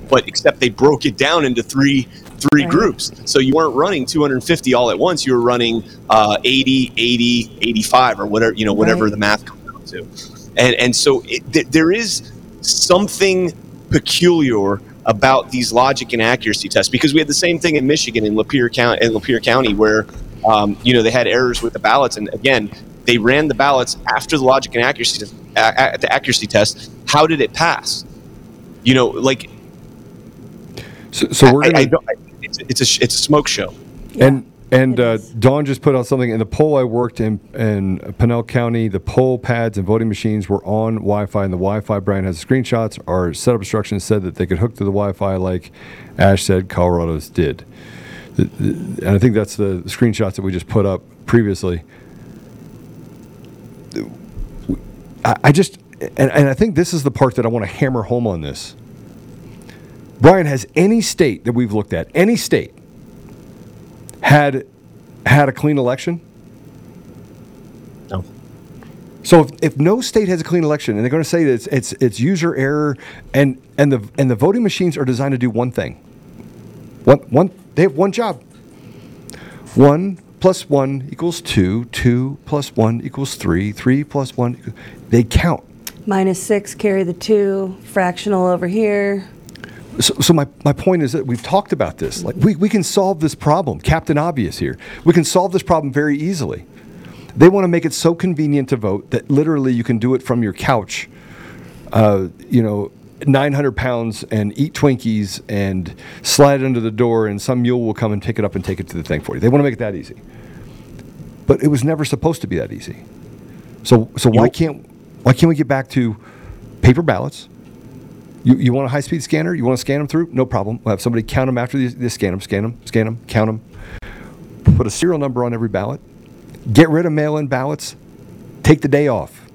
S5: But except they broke it down into three three groups. So you weren't running 250 all at once. You were running uh, 80, 80, 85, or whatever you know, whatever
S4: Right.
S5: the math comes out to. And and so it, th- there is something peculiar about these logic and accuracy tests because we had the same thing in Michigan in Lapeer County in Lapeer County where um, you know they had errors with the ballots and again they ran the ballots after the logic and accuracy a- the accuracy test. How did it pass? You know like
S2: So, so we're
S5: I,
S2: gonna
S5: I don't, I, it's, it's a it's a smoke show.
S2: And and uh. Dawn just put out something in the poll I worked in in Pinell County. The poll pads and voting machines were on Wi-Fi, and the Wi-Fi Brian has screenshots. Our setup instructions said that they could hook to the Wi-Fi, like Ash said, Colorado's did. The- the- And I think that's the screenshots that we just put up previously. I, I just and, and I think this is the part that I want to hammer home on this. Brian, has any state that we've looked at, any state, had had a clean election?
S5: no
S2: So if, if no state has a clean election, and they're going to say that it's, it's it's user error, and and the and the voting machines are designed to do one thing. One one they have one job. One plus one equals two. Two plus one equals three. Three plus one. equals- They count.
S4: Minus six, carry the two, fractional over here.
S2: So, so my, my point is that we've talked about this. Like we, we can solve this problem. Captain Obvious here. We can solve this problem very easily. They want to make it so convenient to vote that literally you can do it from your couch. Uh, you know, 900 pounds and eat Twinkies and slide it under the door, and some mule will come and pick it up and take it to the thing for you. They want to make it that easy. But it was never supposed to be that easy. So, so why can't why can't we get back to paper ballots? You, you want a high speed scanner? You want to scan them through? No problem. We'll have somebody count them after they, they scan them, scan them, scan them, count them. Put a serial number on every ballot. Get rid of mail in ballots. Take the day off.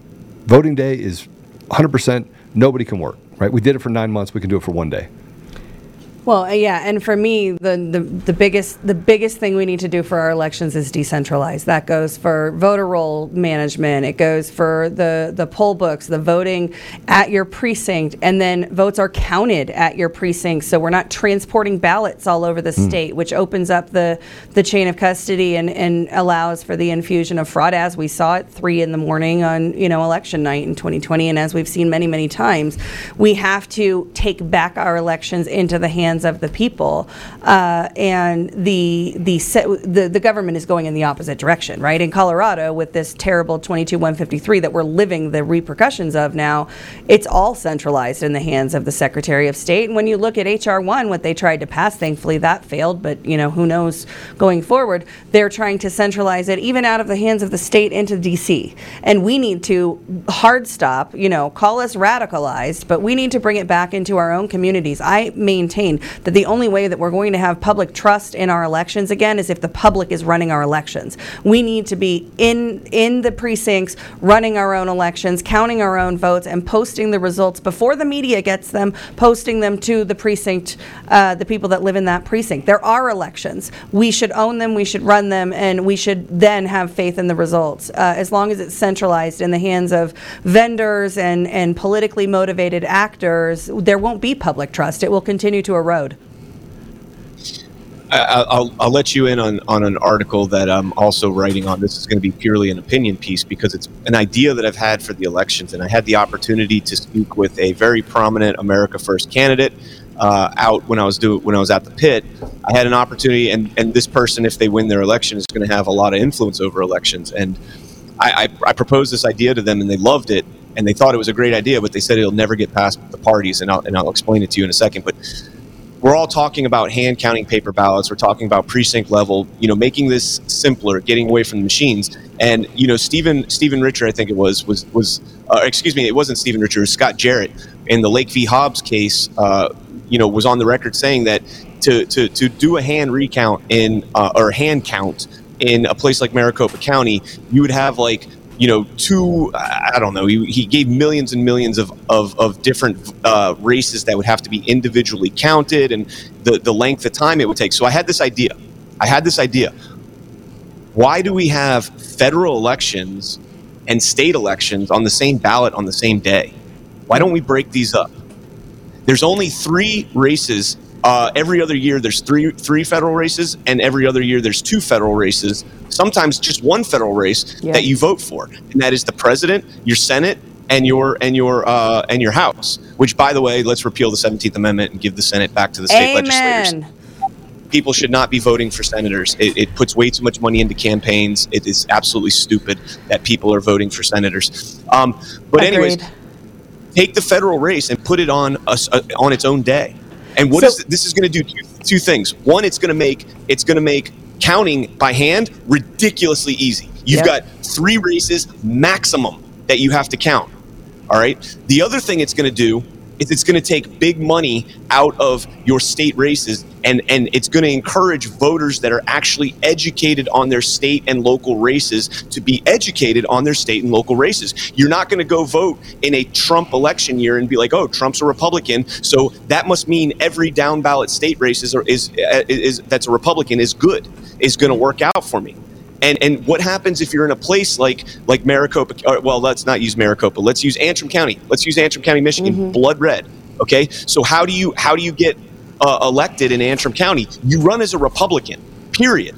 S2: Voting day is 100%. Nobody can work, right? We did it for nine months. We can do it for one day.
S4: Well, uh, yeah, and for me, the, the the biggest the biggest thing we need to do for our elections is decentralize. That goes for voter roll management. It goes for the the poll books, the voting at your precinct, and then votes are counted at your precinct. So we're not transporting ballots all over the state, which opens up the the chain of custody and and allows for the infusion of fraud, as we saw at three in the morning on you know election night in 2020, and as we've seen many many times. We have to take back our elections into the hands of the people, uh, and the the, the the government is going in the opposite direction, right? In Colorado, with this terrible 22 153 that we're living the repercussions of now, it's all centralized in the hands of the Secretary of State. And when you look at HR one, what they tried to pass, thankfully that failed, but you know who knows going forward, they're trying to centralize it even out of the hands of the state into DC, and we need to hard stop. You know, call us radicalized, but we need to bring it back into our own communities. I maintain that the only way that we're going to have public trust in our elections again is if the public is running our elections. We need to be in in the precincts, running our own elections, counting our own votes, and posting the results before the media gets them, posting them to the precinct, uh, the people that live in that precinct. There are elections. We should own them. We should run them, and we should then have faith in the results. Uh, as long as it's centralized in the hands of vendors and and politically motivated actors, there won't be public trust. It will continue to erode.
S5: I- I'll, I'll let you in on, on an article that I'm also writing on. This is going to be purely an opinion piece because it's an idea that I've had for the elections. And I had the opportunity to speak with a very prominent America First candidate uh, out when I was do when I was at the pit. I had an opportunity, and, and this person, if they win their election, is going to have a lot of influence over elections. And I, I, I proposed this idea to them, and they loved it, and they thought it was a great idea, but they said it'll never get past the parties. And I'll, and I'll explain it to you in a second. But we're all talking about hand counting paper ballots. We're talking about precinct level, you know, making this simpler, getting away from the machines. And you know, Stephen Stephen Richer, I think it was, was was uh, excuse me, it wasn't Stephen Richer, it was Scott Jarrett in the Lake v. Hobbs case. Uh, you know, was on the record saying that to to to do a hand recount in uh, or hand count in a place like Maricopa County, you would have like you know, two, I don't know, he, he gave millions and millions of, of, of different uh, races that would have to be individually counted and the, the length of time it would take. So I had this idea. I had this idea. Why do we have federal elections and state elections on the same ballot on the same day? Why don't we break these up? There's only three races. Uh, every other year, there's three three federal races, and every other year, there's two federal races. Sometimes just one federal race
S4: Yeah.
S5: that you vote for, and that is the president, your Senate, and your and your uh, and your House. Which, by the way, let's repeal the Seventeenth Amendment and give the Senate back to the state legislators people should not be voting for senators. It, it puts way too much money into campaigns. It is absolutely stupid that people are voting for senators. Um, but anyways, take the federal race and put it on us uh, on its own day. And what
S4: So-
S5: is this is going to do two, two things. One, it's going to make it's going to make counting by hand ridiculously easy. You've
S4: Yep.
S5: got three races maximum that you have to count. All right. The other thing it's going to do is it's going to take big money out of your state races and, and it's going to encourage voters that are actually educated on their state and local races to be educated on their state and local races. You're not going to go vote in a Trump election year and be like, oh, Trump's a Republican, so that must mean every down ballot state race are, is, is, is that's a Republican is good, is going to work out for me And and what happens if you're in a place like like Maricopa? Or, well, let's not use Maricopa. Let's use Antrim County. Let's use Antrim County, Michigan. Blood red. Okay. So how do you how do you get uh, elected in Antrim County? You run as a Republican. Period.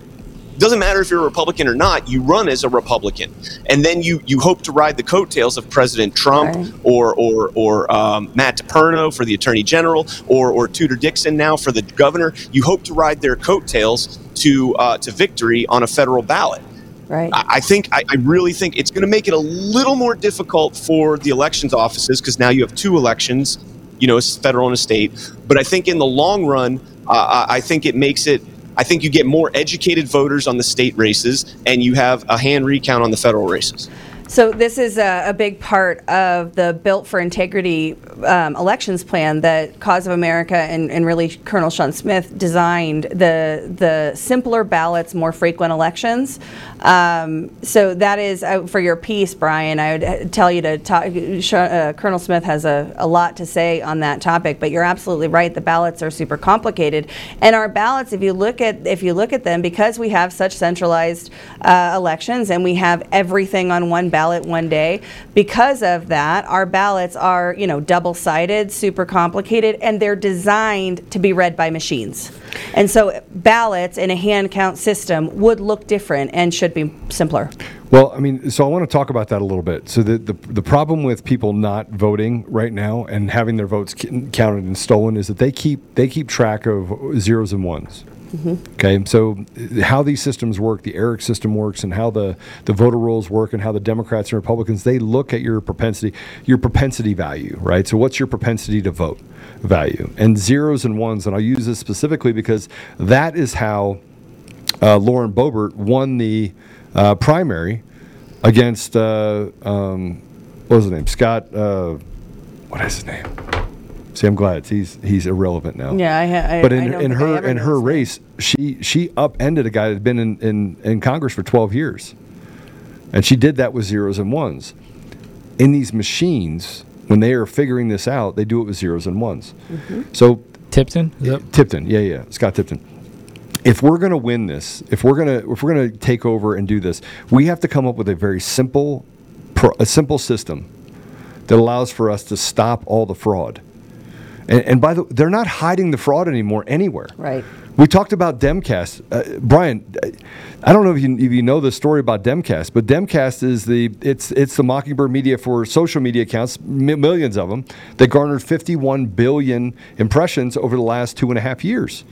S5: Doesn't matter if you're a Republican or not. You run as a Republican, and then you you hope to ride the coattails of President Trump
S4: Right.
S5: or or or um, Matt DePerno for the Attorney General or or Tudor Dixon now for the governor. You hope to ride their coattails to uh, to victory on a federal ballot.
S4: Right.
S5: I I think I, I really think it's going to make it a little more difficult for the elections offices because now you have two elections, you know, federal and a state. But I think in the long run, uh, I I think it makes it. I think you get more educated voters on the state races, and you have a hand recount on the federal races.
S4: So this is a, a big part of the Built for Integrity um, elections plan that Cause of America and, and really Colonel Shawn Smith designed the the simpler ballots, more frequent elections. Um, so that is uh, for your piece, Brian. I would uh, tell you to talk. Uh, Colonel Smith has a, a lot to say on that topic, but you're absolutely right. The ballots are super complicated, and our ballots, if you look at if you look at them, because we have such centralized uh, elections and we have everything on one ballot one day, because of that, our ballots are you know double sided, super complicated, and they're designed to be read by machines. And so ballots in a hand count system would look different and should be simpler.
S2: Well, I mean, so I want to talk about that a little bit. So the, the the problem with people not voting right now and having their votes counted and stolen is that they keep they keep track of zeros and ones. Okay, so uh, how these systems work, the ERIC system works, and how the, the voter rolls work, and how the Democrats and Republicans they look at your propensity, your propensity value, right? So what's your propensity to vote value? And zeros and ones, and I'll use this specifically because that is how uh, Lauren Boebert won the uh, primary against uh, um, what was his name? Scott. Uh, what is his name? See, I'm glad he's he's irrelevant now.
S4: Yeah, I ha- I-
S2: but
S4: I
S2: in,
S4: don't
S2: in her in her
S4: his name.
S2: race, she she upended a guy that had been in, in, in Congress for 12 years, and she did that with zeros and ones. In these machines, when they are figuring this out, they do it with zeros and ones.
S4: Mm-hmm.
S2: So
S1: Tipton? Is that-
S2: Tipton, yeah, yeah, Scott Tipton. If we're going to win this, if we're going to if we're going to take over and do this, we have to come up with a very simple, pro, a simple system that allows for us to stop all the fraud. And, and by the way, they're not hiding the fraud anymore anywhere.
S4: Right.
S2: We talked about Demcast, uh, Brian. I don't know if you, if you know the story about Demcast, but Demcast is the it's it's the Mockingbird Media for social media accounts, mi- millions of them that garnered 51 billion impressions over the last two and a half years,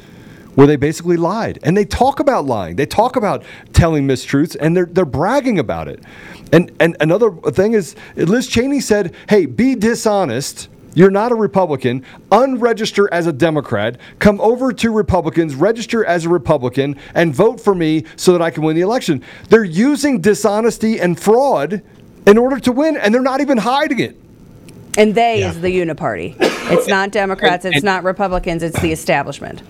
S2: where they basically lied and they talk about lying, they talk about telling mistruths, and they're they're bragging about it. And and another thing is, Liz Cheney said, "Hey, be dishonest." You're not a Republican. Unregister as a Democrat. Come over to Republicans, register as a Republican, and vote for me so that I can win the election. They're using dishonesty and fraud in order to win, and they're not even hiding it.
S4: And they is the uniparty. It's not Democrats, it's
S5: and-
S4: not Republicans, it's the establishment.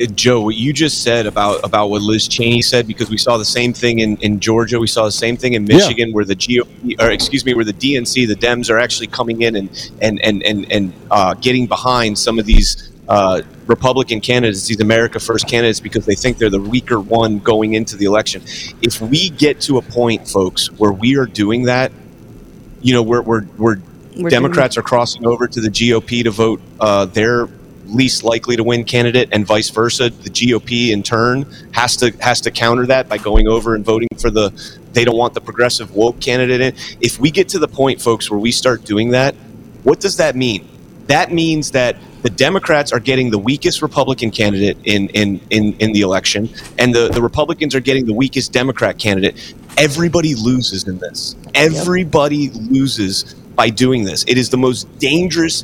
S5: Uh, Joe, what you just said about about what Liz Cheney said, because we saw the same thing in, in Georgia, we saw the same thing in Michigan, where the GOP, or excuse me, where the DNC, the Dems, are actually coming in and and and and, and uh, getting behind some of these uh, Republican candidates, these America First candidates, because they think they're the weaker one going into the election. If we get to a point, folks, where we are doing that, you know, we're we're, we're,
S4: We're
S5: Democrats are crossing over to the GOP to vote uh, their least likely to win candidate, and vice versa. The GOP in turn has to has to counter that by going over and voting for the they don't want the progressive woke candidate in. If we get to the point, folks, where we start doing that, what does that mean? That means that the Democrats are getting the weakest Republican candidate in in in, in the election, and the, the Republicans are getting the weakest Democrat candidate. Everybody loses in this. Everybody loses by doing this. It is the most dangerous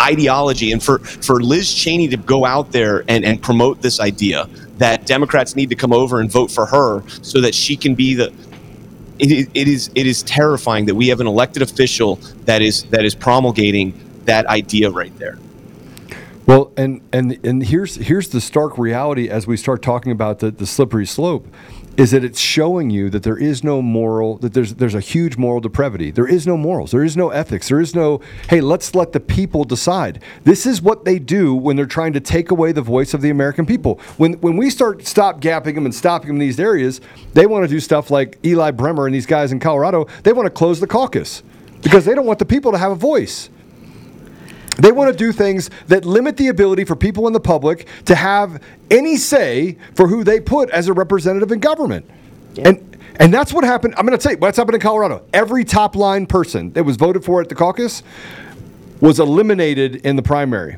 S5: ideology and for for Liz Cheney to go out there and and promote this idea that Democrats need to come over and vote for her so that she can be the it, is- it is it is terrifying that we have an elected official that is that is promulgating that idea right there.
S2: Well, and and and here's here's the stark reality as we start talking about the, the slippery slope is that it's showing you that there is no moral that there's there's a huge moral depravity. There is no morals. There is no ethics. There is no hey, let's let the people decide. This is what they do when they're trying to take away the voice of the American people. When when we start stop gapping them and stopping them in these areas, they want to do stuff like Eli Bremer and these guys in Colorado. They want to close the caucus because they don't want the people to have a voice. They want to do things that limit the ability for people in the public to have any say for who they put as a representative in government. And and that's what happened. I'm going to tell you what's happened in Colorado. Every top line person that was voted for at the caucus was eliminated in the primary.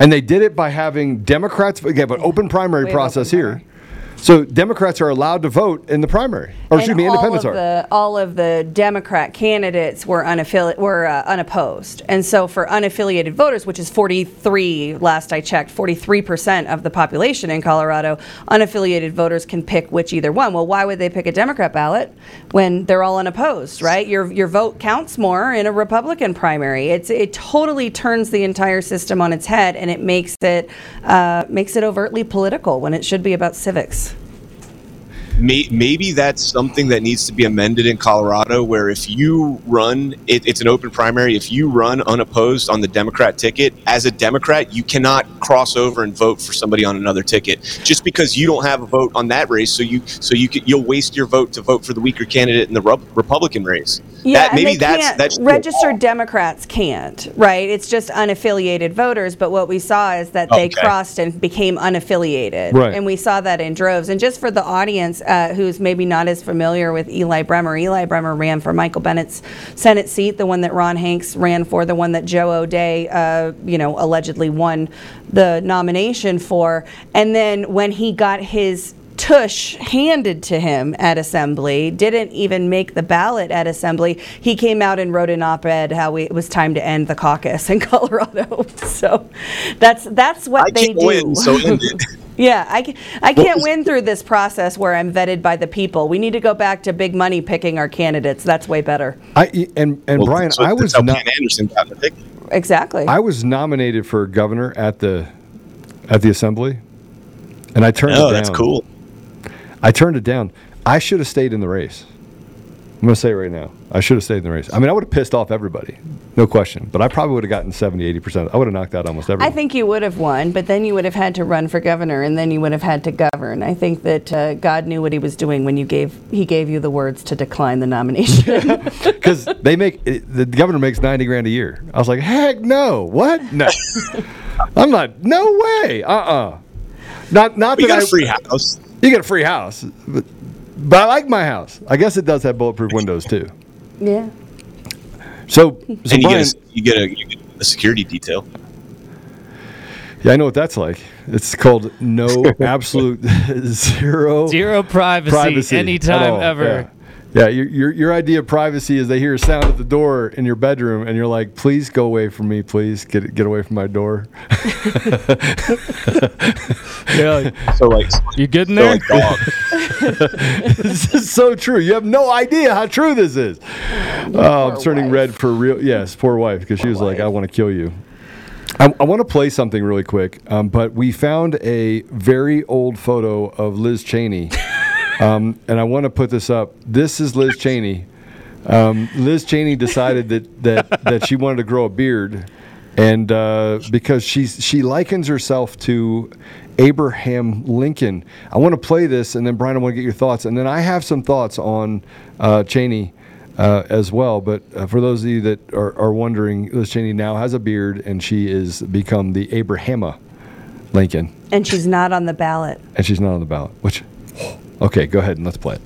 S2: And they did it by having Democrats, we have an open primary
S4: We
S2: process
S4: open
S2: here. So Democrats are allowed to vote in the primary. Or excuse
S4: and
S2: me, independents are.
S4: the all of the Democrat candidates were unaffili- were uh, unopposed, and so for unaffiliated voters, which is 43 last I checked, 43 percent of the population in Colorado, unaffiliated voters can pick which either one. Well, why would they pick a Democrat ballot when they're all unopposed, right? Your your vote counts more in a Republican primary. It's it totally turns the entire system on its head, and it makes it uh, makes it overtly political when it should be about civics.
S5: May, maybe that's something that needs to be amended in Colorado, where if you run, it, it's an open primary. If you run unopposed on the Democrat ticket, as a Democrat, you cannot cross over and vote for somebody on another ticket just because you don't have a vote on that race. So you, so you could, you'll waste your vote to vote for the weaker candidate in the Republican race.
S4: Yeah,
S5: that,
S4: and
S5: maybe
S4: they
S5: that's
S4: can't,
S5: that's
S4: registered Democrats can't, right? It's just unaffiliated voters. But what we saw is that they crossed and became unaffiliated,
S2: Right.
S4: and we saw that in droves. And just for the audience uh, who's maybe not as familiar with Eli Bremer, Eli Bremer ran for Michael Bennet's Senate seat, the one that Ron Hanks ran for, the one that Joe O'Dea, uh, you know, allegedly won the nomination for. And then when he got his tush handed to him at assembly didn't even make the ballot at assembly he came out and wrote an op-ed how we, it was time to end the caucus in colorado so that's that's what
S5: I
S4: they do
S5: win, so end it.
S4: yeah i, I can't win through this process where i'm vetted by the people we need to go back to big money picking our candidates that's way better
S2: I, and and
S5: Well,
S2: Brian,
S5: so
S2: I was not.
S5: Anderson got the ticket.
S4: exactly
S2: I was nominated for governor at the at the assembly, and I turned it
S5: Oh,
S2: down.
S5: that's cool.
S2: I turned it down. I should have stayed in the race. I'm going to say it right now. I should have stayed in the race. I mean, I would have pissed off everybody, no question. But I probably would have gotten 70, 80%. I would have knocked out almost
S4: every
S2: I
S4: think you would have won, but then you would have had to run for governor, and then you would have had to govern. I think that uh, God knew what He was doing when you gave He gave you the words to decline the nomination.
S2: Because they make it, the governor makes 90 grand a year. I was like, heck no. What? No. I'm not. No way. Uh uh Not not
S5: We
S2: that
S5: got
S2: I,
S5: a free house.
S2: You get a free house, but, but I like my house. I guess it does have bulletproof windows too.
S4: yeah.
S2: So, so
S5: and you
S2: Brian,
S5: get, a, you get a you get a security detail.
S2: yeah, I know what that's like. It's called no absolute zero
S1: Zero privacy,
S2: at
S1: anytime ever.
S2: Yeah, yeah your, your your idea of privacy is they hear a sound at the door in your bedroom, and you're like, "Please go away from me, please get get away from my door."
S1: Yeah,
S5: So like,
S1: you good in
S5: so
S1: there?
S5: like
S2: this is so true. You have no idea how true this is. Oh, I'm turning red for real. Yes, poor wife, because she was like, "I want to kill you." I, I want to play something really quick, um, but we found a very old photo of Liz Cheney, um, and I want to put this up. This is Liz Cheney. Um, Liz Cheney decided that, that that she wanted to grow a beard, and uh, because she's she likens herself to Abraham Lincoln. I want to play this, and then Brian, I want to get your thoughts, and then I have some thoughts on uh, Cheney uh, as well. But uh, for those of you that are, are wondering, Liz Cheney now has a beard, and she is become the Abrahama Lincoln,
S4: And she's not on the ballot.
S2: and she's not on the ballot. Which, okay, go ahead and let's play it.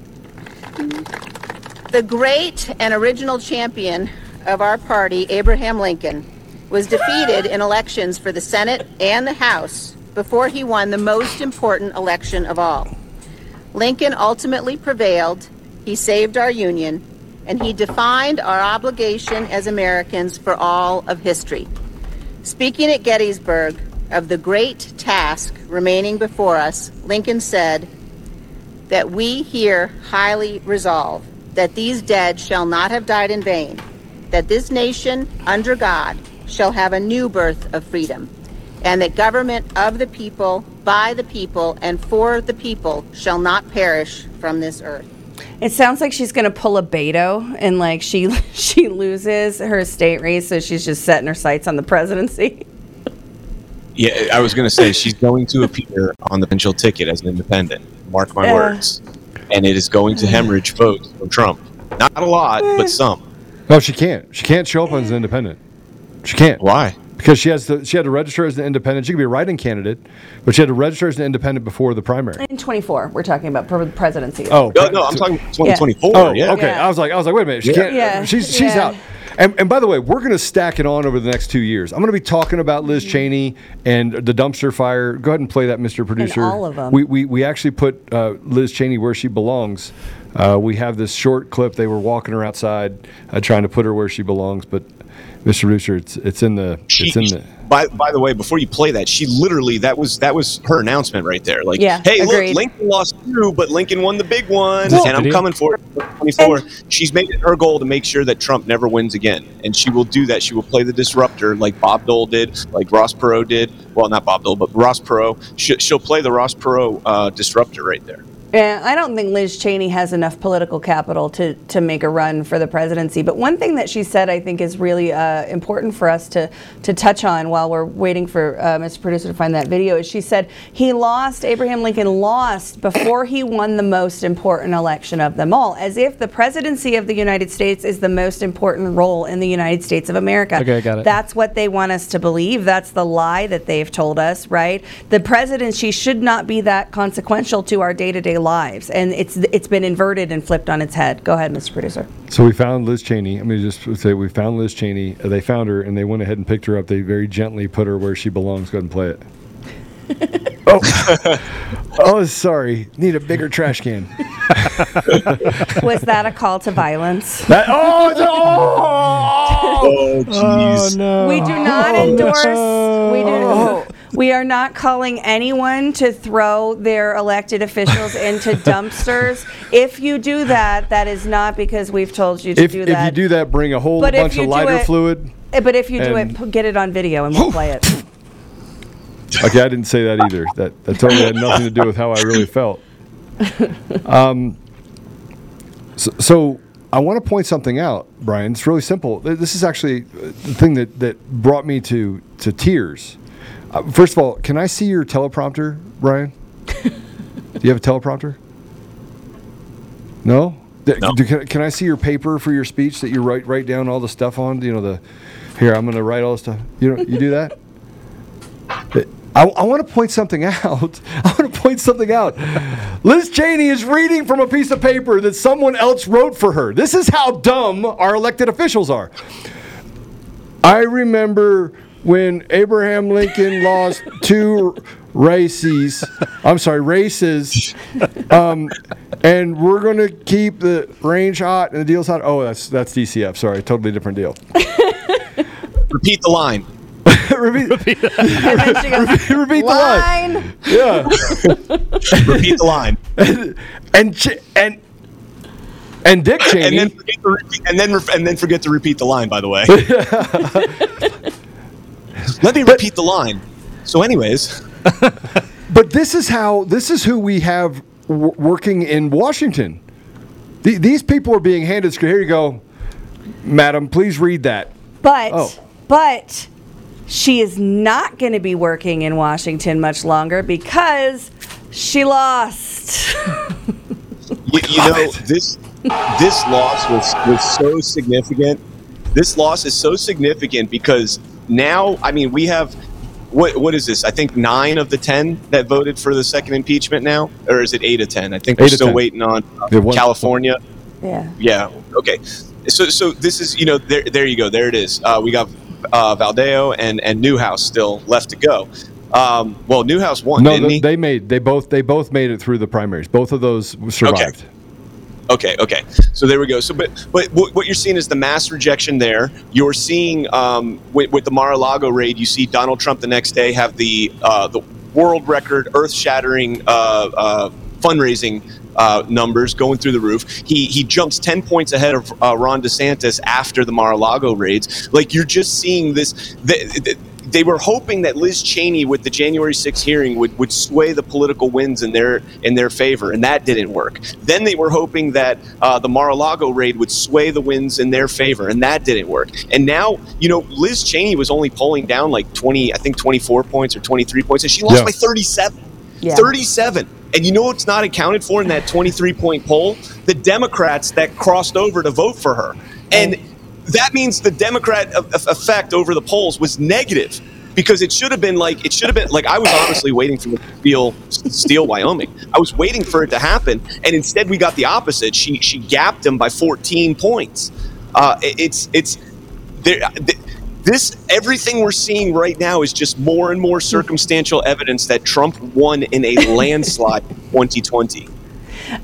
S9: The great and original champion of our party, Abraham Lincoln, was defeated in elections for the Senate and the House before he won the most important election of all. Lincoln ultimately prevailed, he saved our Union, and he defined our obligation as Americans for all of history. Speaking at Gettysburg of the great task remaining before us, Lincoln said, that we here highly resolve that these dead shall not have died in vain, that this nation, under God, shall have a new birth of freedom, and that government of the people, by the people and for the people shall not perish from this earth.
S4: It sounds like she's going to pull a Beto and like she she loses her state race, so she's just setting her sights on the presidency.
S5: Yeah, I was going to say she's going to appear on the potential ticket as an independent. Mark my
S4: Yeah.
S5: words. And it is going to hemorrhage votes from Trump. Not a lot, but some.
S2: No, she can't. She can't show up as an independent. She can't.
S5: Why?
S2: Because she has to. She had to register as an independent. She could be a write-in candidate, but she had to register as an independent before the primary.
S4: In 24, we're talking about pre- presidency.
S2: Oh
S5: No, no, I'm talking 2024.
S2: Oh,
S5: yeah.
S2: okay.
S4: Yeah.
S2: I was like, I was like, wait a minute. She
S5: Yeah.
S2: can't.
S4: Yeah.
S2: She's she's
S4: Yeah.
S2: out. And, and by the way, we're going to stack it on over the next two years. I'm going to be talking about Liz
S4: Mm-hmm.
S2: Cheney and the dumpster fire. Go ahead and play that, Mr. Producer.
S4: all of 'em.
S2: We, we, we actually put uh, Liz Cheney where she belongs. Uh, we have this short clip. They were walking her outside, uh, trying to put her where she belongs. But, Mr. Producer, it's it's in the
S5: She,
S2: it's in the.
S5: by, by the way, before you play that, she literally that was that was her announcement right there. Like,
S4: Yeah,
S5: hey,
S4: agreed.
S5: look, Lincoln lost two, but Lincoln won the big one,
S1: Well-
S5: and I'm coming for it. 24. She's made it her goal to make sure that Trump never wins again, and she will do that. She will play the disruptor like Bob Dole did, like Ross Perot did. Well, not Bob Dole, but Ross Perot. She, she'll play the Ross Perot uh, disruptor right there.
S4: Yeah, I don't think Liz Cheney has enough political capital to, to make a run for the presidency. But one thing that she said I think is really uh, important for us to, to touch on while we're waiting for uh, Mr. Producer to find that video is she said he lost, Abraham Lincoln lost before he won the most important election of them all, as if the presidency of the United States is the most important role in the United States of America.
S1: Okay, got it.
S4: That's what they want us to believe. That's the lie that they've told us, right? The presidency should not be that consequential to our day-to-day lives, and it's it's been inverted and flipped on its head. Go ahead, Mr. Producer.
S2: So we found Liz Cheney. I'm going to just say we found Liz Cheney. They found her and they went ahead and picked her up. They very gently put her where she belongs. Go ahead and play it. oh, oh, sorry. Need a bigger trash can.
S4: Was that a call to violence?
S2: That, oh, it's- oh,
S5: oh, oh,
S2: no.
S4: We do not oh, endorse. We do. Oh. We are not calling anyone to throw their elected officials into dumpsters. If you do that, that is not because we've told you to
S2: If,
S4: do that.
S2: if you do that, bring a whole
S4: But
S2: bunch of lighter
S4: it-
S2: fluid.
S4: Eh, But if you do it, p- get it on video and we'll play it.
S2: Okay, I didn't say that either. That that totally had nothing to do with how I really felt. Um, so, so I want to point something out, Brian. It's really simple. This is actually uh, the thing that, that brought me to to tears. Uh, first of all, can I see your teleprompter, Brian? do you have a teleprompter? No.
S5: No.
S2: do- can, can I see your paper for your speech that you write write down all the stuff on? You know the. Here, I'm going to write all the stuff. You know, you do that. I, I want to point something out. I want to point something out. Liz Cheney is reading from a piece of paper that someone else wrote for her. This is how dumb our elected officials are. I remember when Abraham Lincoln lost two races. I'm sorry, races. Um, and we're going to keep the range hot and the deal's hot. Oh, that's that's DCF. Sorry, totally different deal.
S5: Repeat the line.
S2: repeat,
S4: And then she goes,
S2: repeat the line.
S4: line.
S2: Yeah.
S5: Repeat the line.
S2: and Ch- and and Dick
S5: and
S2: Cheney.
S5: then forget to repeat, and then ref- and then forget to repeat the line. By the way, let me repeat the line. So, anyways,
S2: but this is how this is who we have w- working in Washington. The- these people are being handed. Here you go, madam. Please read that.
S4: But
S2: Oh.
S4: but she is not going to be working in Washington much longer because she lost.
S5: you, you know this this loss was was so significant. This loss is so significant because now, I mean, we have what what is this? I think nine of the ten that voted for the second impeachment now, or is it eight of ten? I think we're still
S2: 10.
S5: waiting on uh,
S2: Yeah,
S5: California.
S4: yeah.
S5: Yeah. Okay. So so this is you know there there you go there it is. Uh, we got uh, Valadao and and Newhouse still left to go. Um, well, Newhouse won,
S2: No,
S5: didn't
S2: th-
S5: he?
S2: they made they both they both made it through the primaries. Both of those survived.
S5: Okay, okay. Okay. So there we go. So, but but what you're seeing is the mass rejection there. You're seeing um, with, with the Mar-a-Lago raid. You see Donald Trump the next day have the uh, the world record, earth-shattering uh, uh, fundraising uh, numbers going through the roof. He he jumps ten points ahead of uh, Ron DeSantis after the Mar-a-Lago raids. Like you're just seeing this. They were hoping that Liz Cheney with the January 6th hearing would, would sway the political winds in their in their favor, and that didn't work. Then they were hoping that uh, the Mar-a-Lago raid would sway the winds in their favor, and that didn't work. And now, you know, Liz Cheney was only polling down like 20, I think 24 points or 23 points, and she lost
S2: Yeah.
S5: by 37.
S4: Yeah.
S5: 37. And you know what's not accounted for in that 23 point poll? The Democrats that crossed over to vote for her. And that means the Democrat effect over the polls was negative because it should have been like, it should have been like, I was honestly waiting for to steal, steal Wyoming. I was waiting for it to happen. And instead, we got the opposite. She, she gapped him by 14 points. Uh, it's, it's, there, this everything we're seeing right now is just more and more circumstantial evidence that Trump won in a landslide 2020.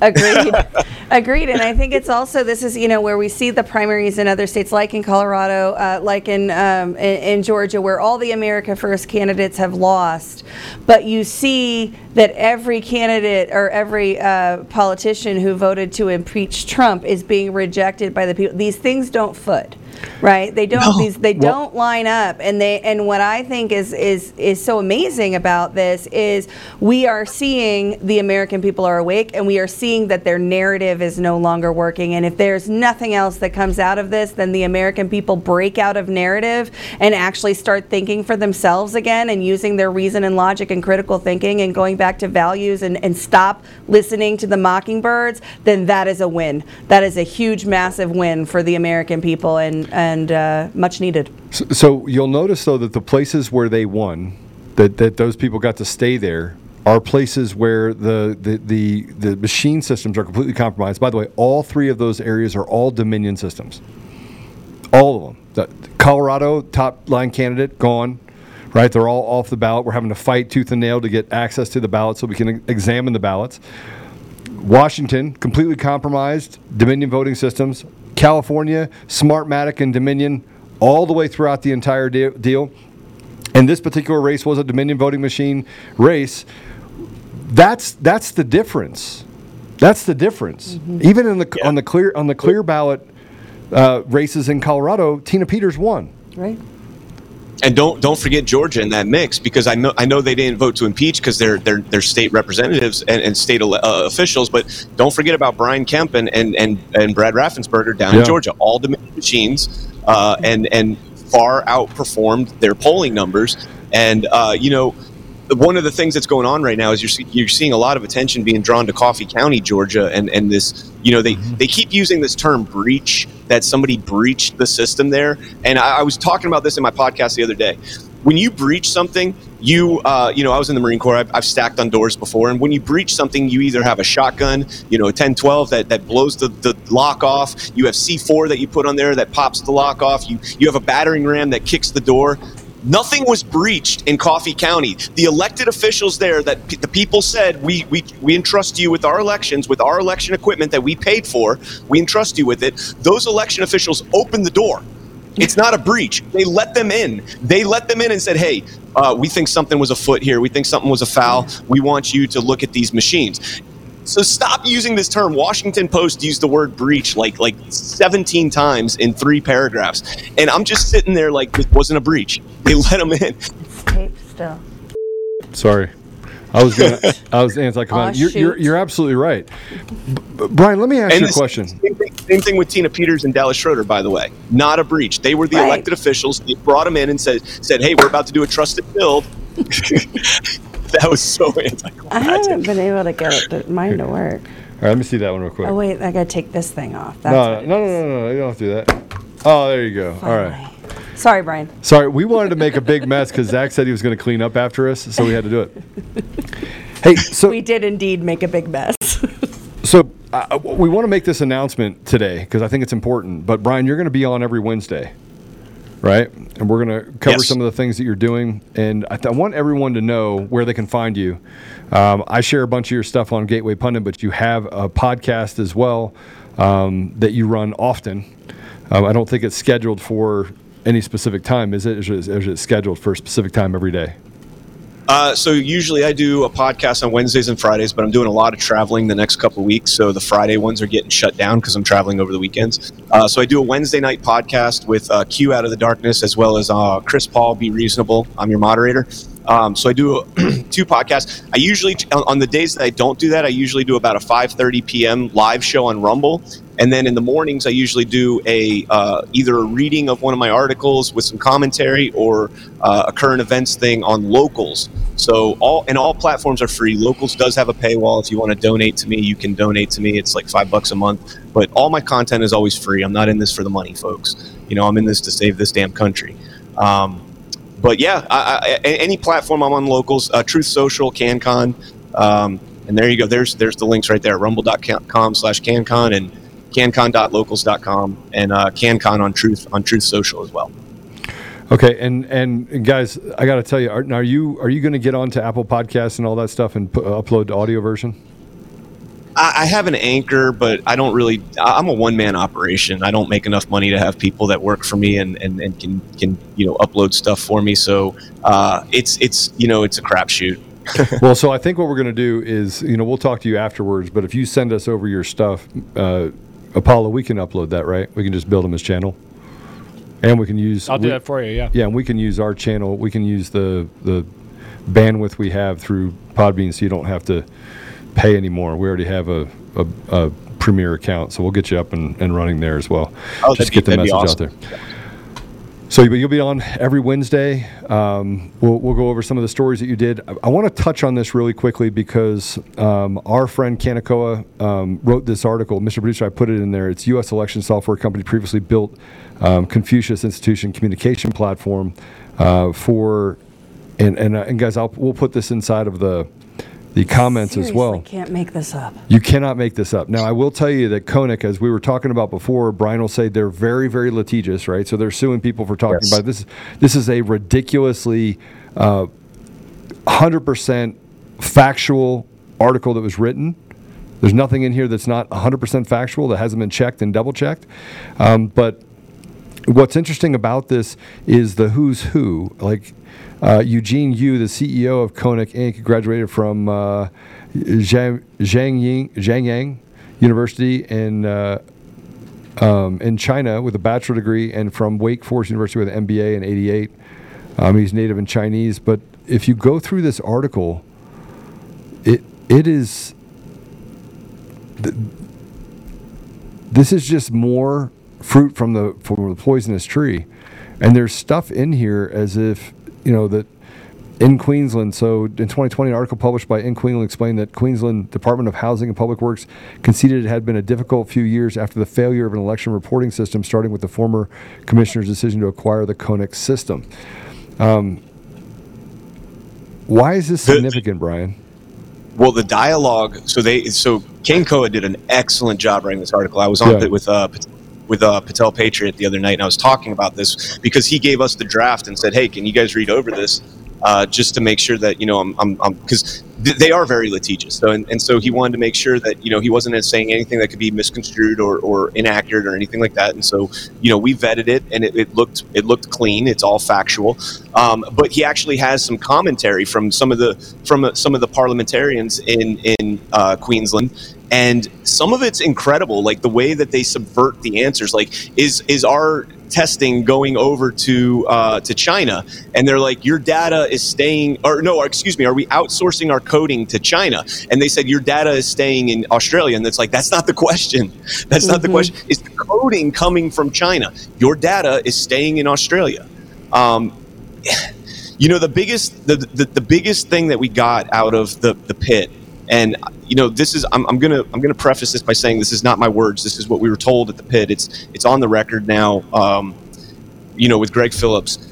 S4: Agreed. Agreed. And I think it's also this is you know where we see the primaries in other states, like in Colorado, uh, like in, um, in in Georgia, where all the America First candidates have lost, but you see that every candidate or every uh, politician who voted to impeach Trump is being rejected by the people. These things don't foot. Right? They don't.
S5: No.
S4: These they
S5: Well-
S4: don't line up and they and what i think is is is so amazing about this is we are seeing the american people are awake and we are seeing that their narrative is no longer working. And if there's nothing else that comes out of this then the american people break out of narrative and actually start thinking for themselves again and using their reason and logic and critical thinking and going back to values and, and stop listening to the mockingbirds then that is a win. That is a huge massive win for the american people and and uh, much needed.
S2: So, so you'll notice though that the places where they won, that, that those people got to stay there, are places where the, the, the, the machine systems are completely compromised. By the way, all three of those areas are all Dominion systems. All of them. The, Colorado, top line candidate, gone. Right? They're all off the ballot. We're having to fight tooth and nail to get access to the ballot so we can examine the ballots. Washington, completely compromised, Dominion voting systems. California, Smartmatic and Dominion, all the way throughout the entire de- deal. And this particular race was a Dominion voting machine race. That's that's the difference. That's the difference. Even in the on the clear on the clear ballot uh, races in Colorado, Tina Peters won.
S4: right
S5: And don't don't forget Georgia in that mix because I know I know they didn't vote to impeach because they're they're, they're state representatives and, and state ele- uh, officials, but don't forget about Brian Kemp and and, and, and Brad Raffensperger down
S2: Yeah.
S5: in Georgia, all Dominion machines, uh, and and far outperformed their polling numbers. And uh, you know, one of the things that's going on right now is you're see- you're seeing a lot of attention being drawn to Coffee County, Georgia, and and this you know they they keep using this term breach that somebody breached the system there, and I, I was talking about this in my podcast the other day. When you breach something, you uh, you know I was in the Marine Corps. I've, I've stacked on doors before, and when you breach something, you either have a shotgun, you know, a 10-12 that that blows the, the lock off. You have C4 that you put on there that pops the lock off. You you have a battering ram that kicks the door. Nothing was breached in Coffee County. The elected officials there that p- the people said we, we we entrust you with our elections, with our election equipment that we paid for. We entrust you with it. Those election officials opened the door. It's not a breach. They let them in. They let them in and said, "Hey, uh, we think something was afoot here. We think something was a foul. We want you to look at these machines." So stop using this term. Washington Post used the word breach like like 17 times in three paragraphs, and I'm just sitting there like it wasn't a breach. They let them in.
S4: it's taped still
S2: Sorry. I was gonna. I was anti
S4: Aw,
S2: you're, you're, you're absolutely right. B- B- Brian, let me ask you a question.
S5: Same thing, same thing with Tina Peters and Dallas Schroeder, by the way. Not a breach. They were the
S4: Right.
S5: elected officials. They brought them in and said, said, "Hey, we're about to do a trusted build." that was so anticlimactic.
S4: i haven't been able to get it mine to work
S2: All right, let me see that one real quick.
S4: oh wait i gotta take this thing off That's
S2: no, no, no, no, no, no, you don't have to do that. Oh, there you go. All right.
S4: Sorry brian
S2: Sorry, we wanted to make a big mess because Zach said he was going to clean up after us, so we had to do it. Hey, so
S4: we did indeed make a big mess
S2: so uh, we want to make this announcement today because I think it's important. But Brian, you're going to be on every Wednesday, right? And we're going to cover
S5: Yes.
S2: some of the things that you're doing. And I, th- I want everyone to know where they can find you. Um, I share a bunch of your stuff on Gateway Pundit, but you have a podcast as well um, that you run often. Um, I don't think it's scheduled for any specific time, is it? Is it, is it scheduled for a specific time every day?
S5: Uh, so usually I do a podcast on Wednesdays and Fridays, but I'm doing a lot of traveling the next couple weeks. So the Friday ones are getting shut down because I'm traveling over the weekends. Uh, so I do a Wednesday night podcast with uh, Q Out of the Darkness as well as uh, Chris Paul. Be reasonable. I'm your moderator. Um, so I do two podcasts. I usually on on the days that I don't do that, I usually do about a 5:30 p.m. live show on Rumble, and then in the mornings I usually do a uh, either a reading of one of my articles with some commentary or uh, a current events thing on Locals. So all and all platforms are free. Locals does have a paywall. If you want to donate to me, you can donate to me. It's like five bucks a month. But all my content is always free. I'm not in this for the money, folks. You know, I'm in this to save this damn country. Um, but yeah, I, I, any platform I'm on locals, uh, Truth Social, Canncon, um, and there you go. There's there's the links right there. Rumble.com slash Canncon and Canncon.locals.com and uh, Canncon on Truth on Truth Social as well.
S2: Okay, and and guys, I got to tell you, are, are you are you going to get onto Apple Podcasts and all that stuff and upload the audio version?
S5: I, have an anchor, but I don't really. I'm a one man operation. I don't make enough money to have people that work for me and, and, and can can you know upload stuff for me. So uh, it's it's you know it's a crapshoot.
S2: well, so I think what we're going to do is, you know, we'll talk to you afterwards. But if you send us over your stuff, uh, Apollo, we can upload that, right? We can just build them as channel, and we can use.
S1: I'll do
S2: we-
S1: that for you, yeah.
S2: Yeah, and we can use our channel. We can use the the bandwidth we have through Podbean, so you don't have to pay anymore. We already have a a, a Premier account, so we'll get you up and, and running there as well.
S5: Oh,
S2: just get the message
S5: awesome.
S2: out there. So you- you'll be on every Wednesday. Um, we'll, we'll go over some of the stories that you did. I, I want to touch on this really quickly because um, our friend Kanekoa um, wrote this article. Mr. Producer, I put it in there. It's U.S. election software company previously built um, Confucius Institution communication platform uh, for, and and, uh, and guys, I'll, we'll put this inside of the the comments as well.
S4: Can't make this up.
S2: You cannot make this up. Now, I will tell you that Konnech, as we were talking about before, Brian will say they're very, very litigious, right? So they're suing people for talking
S5: Yes.
S2: about this. This is a ridiculously uh, 100% factual article that was written. There's nothing in here that's not 100% factual that hasn't been checked and double checked. Um, but what's interesting about this is the who's who. Like uh, Eugene Yu, the CEO of Konnech Inc., graduated from uh, Zhang, Zhangyang University in uh, um, in China with a bachelor degree, and from Wake Forest University with an MBA in '88. Um, he's native and Chinese, but if you go through this article, it it is. th- this is just more fruit from the from the poisonous tree, and there's stuff in here as if you know that in Queensland. So in 2020, an article published by In Queensland explained that Queensland Department of Housing and Public Works conceded it had been a difficult few years after the failure of an election reporting system, starting with the former commissioner's decision to acquire the Konnech system. Um, why is this significant, Brian?
S5: Well, the dialogue. So they. So Kanekoa did an excellent job writing this article. I was on
S2: Yeah.
S5: it with uh, with uh, Patel Patriot the other night, and I was talking about this because he gave us the draft and said, "Hey, can you guys read over this?" Uh, just to make sure that you know I'm I'm because th- they are very litigious. So and, and so he wanted to make sure that you know he wasn't saying anything that could be misconstrued or, or inaccurate or anything like that. And so you know we vetted it and it, it looked it looked clean. It's all factual. Um, but he actually has some commentary from some of the from uh, some of the parliamentarians in in uh, Queensland and some of it's incredible like the way that they subvert the answers. Like is is our testing going over to uh, to China? And they're like your data is staying or no excuse me are we outsourcing our coding to China? And they said your data is staying in Australia. And it's like that's not the question. That's not the
S10: Mhm.
S5: question. Is the coding coming from China. Your data is staying in Australia. Um, you know the biggest the, the, the biggest thing that we got out of the the pit and you know this is I'm, I'm gonna i'm gonna preface this by saying this is not my words. This is what we were told at the pit. It's it's on the record now um, you know with greg phillips.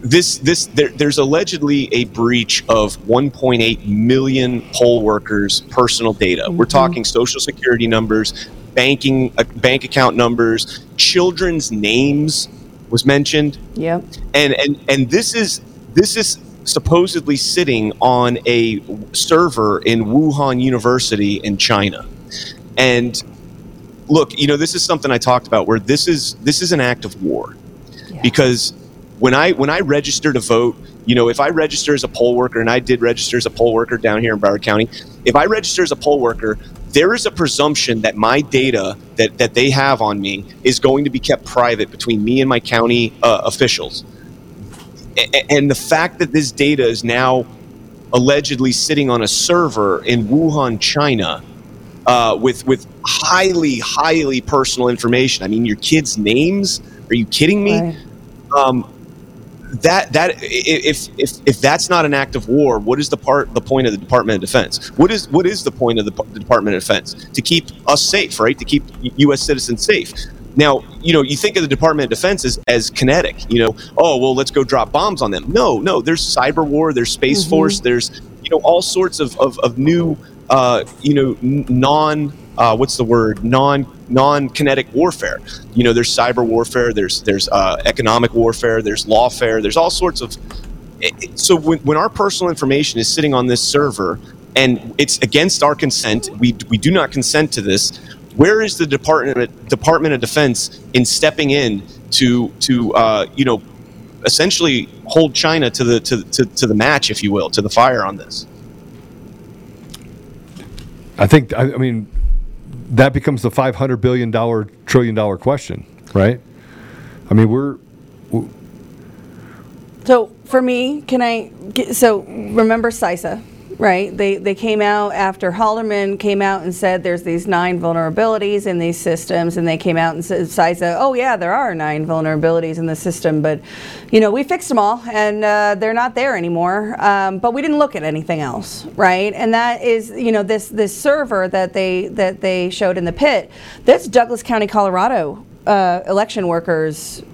S5: This this there, there's allegedly a breach of 1.8 million poll workers personal data. We're talking social security numbers banking uh, bank account numbers children's names was mentioned.
S4: Yeah.
S5: and and and this is this is supposedly sitting on a server in Wuhan University in China. And look, you know, this is something I talked about where this is this is an act of war. Because when I when I register to vote, you know, if I register as a poll worker, and I did register as a poll worker down here in Broward County, if I register as a poll worker, there is a presumption that my data that that they have on me is going to be kept private between me and my county uh, officials. And the fact that this data is now allegedly sitting on a server in Wuhan, China, uh, with with highly highly personal information. I mean, your kids' names. Are you kidding me?
S4: Right.
S5: Um, that that if if if that's not an act of war, what is the part the point of the Department of Defense? What is what is the point of the, the Department of Defense to keep us safe, right? To keep U.S. citizens safe. Now, you know, you think of the Department of Defense as, as kinetic. You know, oh well, let's go drop bombs on them. No, no. There's cyber war. There's space force. There's you know all sorts of of, of new uh, you know n- non uh, what's the word non non kinetic warfare. You know, there's cyber warfare. There's there's uh, economic warfare. There's lawfare. There's all sorts of. it- it- So when, when our personal information is sitting on this server and it's against our consent, we we do not consent to this. Where is the Department Department of Defense in stepping in to to uh, you know essentially hold China to the to, to, to the match, if you will, to the fire on this?
S2: I think, I, I mean, that becomes the five hundred billion dollar trillion dollar question, right? I mean, we're
S4: So for me, can I? Get, so remember CISA, right? They they came out after Halderman came out and said there's these nine vulnerabilities in these systems, and they came out and said oh yeah, there are nine vulnerabilities in the system, but you know we fixed them all, and uh, they're not there anymore. Um, but we didn't look at anything else, right? And that is you know this this server that they that they showed in the pit. That's Douglas County, Colorado. Uh, election workers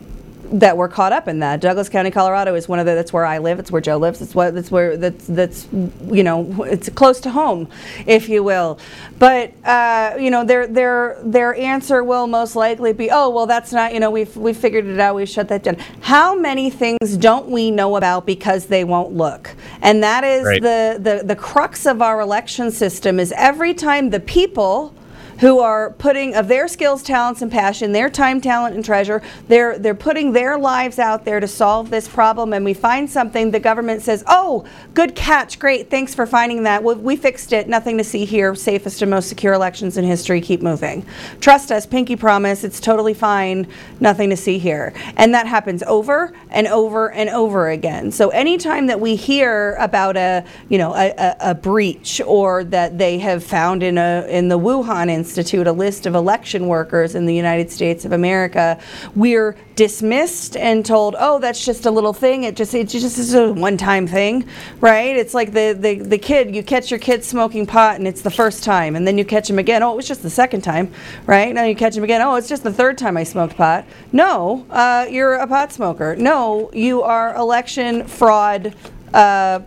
S4: that were caught up in that. Douglas County, Colorado is one of the, that's where I live. It's where Joe lives. It's what, that's where, that's, that's, you know, it's close to home, if you will. But, uh, you know, their, their, their answer will most likely be, oh, well, that's not, you know, we've, we've figured it out. We've shut that down. How many things don't we know about because they won't look? And that is
S5: Right.
S4: the, the, the crux of our election system is every time the people who are putting of their skills, talents, and passion, their time, talent, and treasure. They're they're putting their lives out there to solve this problem, and we find something. The government says, "Oh, good catch, great, thanks for finding that. We, we fixed it. Nothing to see here. Safest and most secure elections in history. Keep moving. Trust us. Pinky promise. It's totally fine. Nothing to see here." And that happens over and over and over again. So anytime that we hear about a you know a, a, a breach or that they have found in a in the Wuhan Institute a list of election workers in the United States of America, we're dismissed and told, "Oh, that's just a little thing. It just it just is a one-time thing, right? It's like the the the kid you catch your kid smoking pot and it's the first time, and then you catch him again. Oh, it was just the second time, right? Now you catch him again. Oh, it's just the third time I smoked pot. No, uh, you're a pot smoker. No, you are election fraud. Uh,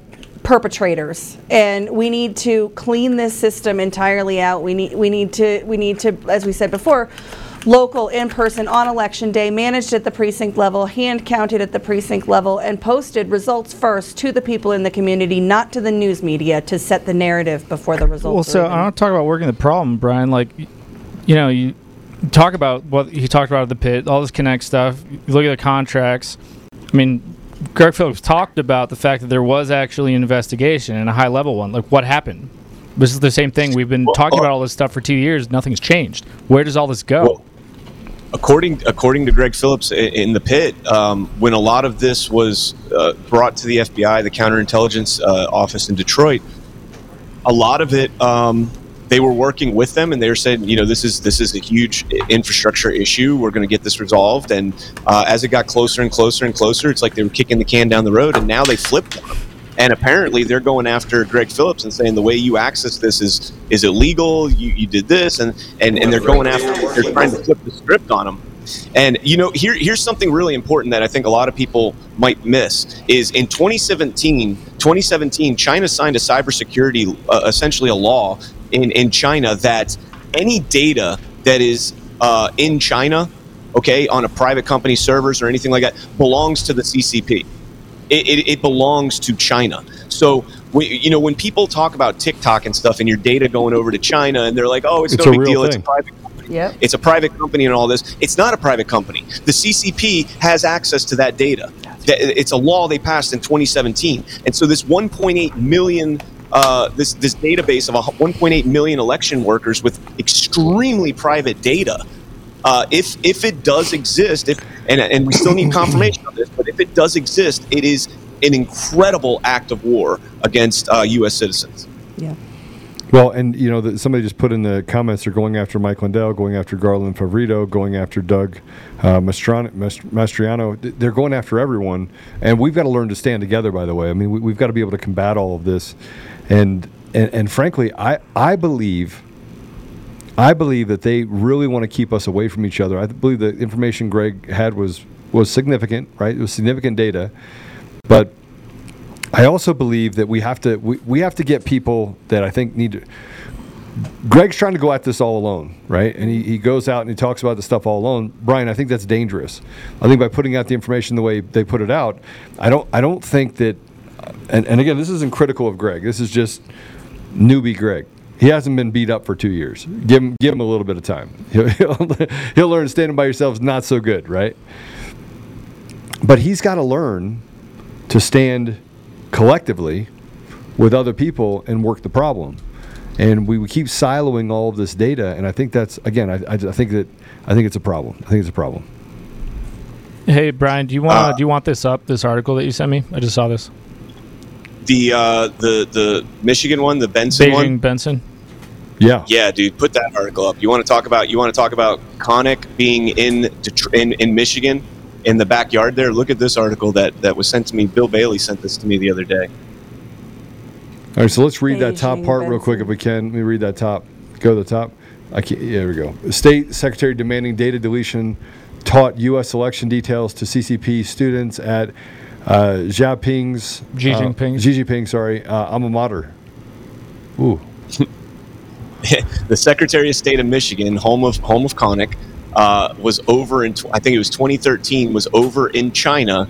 S4: perpetrators and we need to clean this system entirely out we need we need to we need to as we said before local in person on election day managed at the precinct level hand counted at the precinct level and posted results first to the people in the community not to the news media to set the narrative before the results
S1: Well, so I don't talk about working the problem, Brian. Like, you know, you talk about what he talked about at the pit, all this Konnech stuff. You look at the contracts. I mean, Greg Phillips talked about the fact that there was actually an investigation and a high level one. Like, what happened? This is the same thing. We've been talking about all this stuff for two years. Nothing's changed. Where does all this go?
S5: according according to Greg Phillips in the pit, um, when a lot of this was uh, brought to the FBI, the counterintelligence uh, office in Detroit, a lot of it um, they were working with them, and they were saying, you know, this is this is a huge infrastructure issue. We're going to get this resolved. And uh, as it got closer and closer and closer, it's like they were kicking the can down the road, and now they flipped on 'em. And apparently, they're going after Greg Phillips and saying the way you access this is is illegal. You, you did this, and and, and they're going after. They're trying to flip the script on him. And you know, here here's something really important that I think a lot of people might miss is in 2017, 2017, China signed a cybersecurity, uh, essentially a law in in China that any data that is uh, in China, okay, on a private company servers or anything like that, belongs to the CCP it, it, it belongs to China. So, we, you know, when people talk about TikTok and stuff and your data going over to China and they're like, oh, it's,
S2: It's
S5: no
S2: a
S5: big
S2: real
S5: deal. It's a private company.
S4: Yep.
S5: It's a private company and all this. It's not a private company. The CCP has access to that data. It's a law they passed in 2017, and so this 1.8 million. Uh, this this database of 1.8 million election workers with extremely private data. Uh, if if it does exist, if and and we still need confirmation on this, but if it does exist, it is an incredible act of war against uh, U.S. citizens.
S4: Yeah.
S2: Well, and you know, the, somebody just put in the comments they're going after Mike Lindell, going after Garland Favorito, going after Doug uh, Mastran- Mastriano. They're going after everyone, and we've got to learn to stand together. By the way, I mean we, we've got to be able to combat all of this, and and, and frankly, I I believe. I believe that they really want to keep us away from each other. I believe the information Greg had was was significant, right? It was significant data, but I also believe that we have to we, we have to get people that I think need to. Greg's trying to go at this all alone, right? And he, he goes out and he talks about the stuff all alone. Brian, I think that's dangerous. I think by putting out the information the way they put it out, I don't I don't think that. And, and again, this isn't critical of Greg. This is just newbie Greg. He hasn't been beat up for two years. Give him give him a little bit of time. He'll, he'll, he'll learn standing by yourself is not so good, right? But he's got to learn to stand collectively with other people and work the problem. And we, we keep siloing all of this data, and I think that's again, I, I, I think that I think it's a problem. I think it's a problem.
S1: Hey Brian, do you want
S5: Uh,
S1: do you want this up? This article that you sent me? I just saw this.
S5: The uh, the the Michigan one, the Benson
S1: Beijing
S5: one.
S1: Benson.
S2: Yeah.
S5: Yeah, dude, put that article up. You want to talk about you want to talk about Konnech being in Detr- in, in Michigan in the backyard there. Look at this article that that was sent to me. Bill Bailey sent this to me the other day.
S2: All right, so let's read that top
S4: Beijing
S2: part real quick if we can. Let me read that top. Go to the top. I can't, yeah, there we go. State Secretary demanding data deletion taught U.S. election details to CCP students at uh, Xiaoping's
S1: Xi
S2: uh, Xi Jinping, sorry, uh, alma mater. Ooh,
S5: the Secretary of State of Michigan, home of home of Konnech, uh, was over in tw- I think it was 2013 was over in China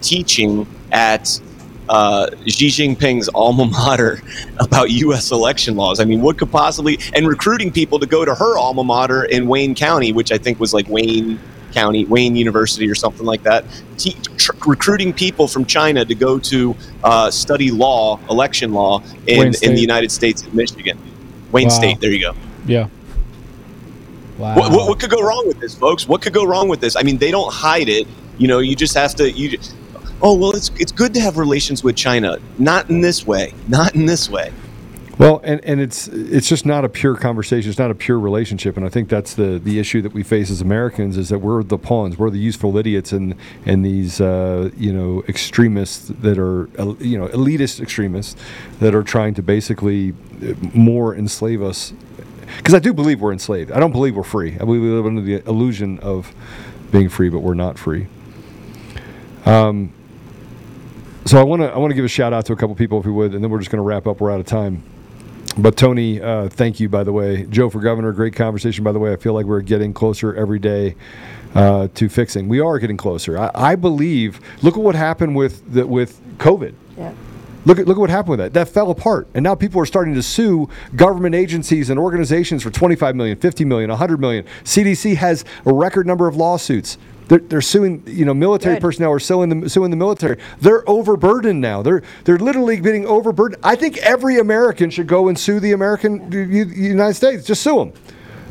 S5: teaching at uh, Xi Jinping's alma mater about U.S. election laws. I mean, what could possibly and recruiting people to go to her alma mater in Wayne County, which I think was like Wayne County, Wayne University, or something like that. Te- tr- recruiting people from China to go to uh, study law, election law in, in the United States of Michigan. Wayne
S1: Wow.
S5: State. There you go.
S1: Yeah. Wow.
S5: What, what, what could go wrong with this, folks? What could go wrong with this? I mean, they don't hide it. You know, you just have to. You. Just, oh well, it's it's good to have relations with China. Not in this way. Not in this way.
S2: Well, and, and it's it's just not a pure conversation. It's not a pure relationship, and I think that's the, the issue that we face as Americans is that we're the pawns, we're the useful idiots, and and these uh, you know extremists that are you know elitist extremists that are trying to basically uh, more enslave us. Because I do believe we're enslaved. I don't believe we're free. I believe we live under the illusion of being free, but we're not free. Um, so I want to I want to give a shout out to a couple people if you would, and then we're just going to wrap up. We're out of time. But Tony, uh, thank you by the way. Joe for governor, great conversation by the way. I feel like we're getting closer every day uh, to fixing. We are getting closer. I, I believe. Look at what happened with the, with COVID.
S4: Yeah.
S2: Look at look at what happened with that. That fell apart, and now people are starting to sue government agencies and organizations for 25 million, 50 million, 100 million. CDC has a record number of lawsuits. They're, they're suing, you know, military
S4: Good.
S2: personnel are suing the suing the military. They're overburdened now. They're they're literally getting overburdened. I think every American should go and sue the American the United States. Just sue them.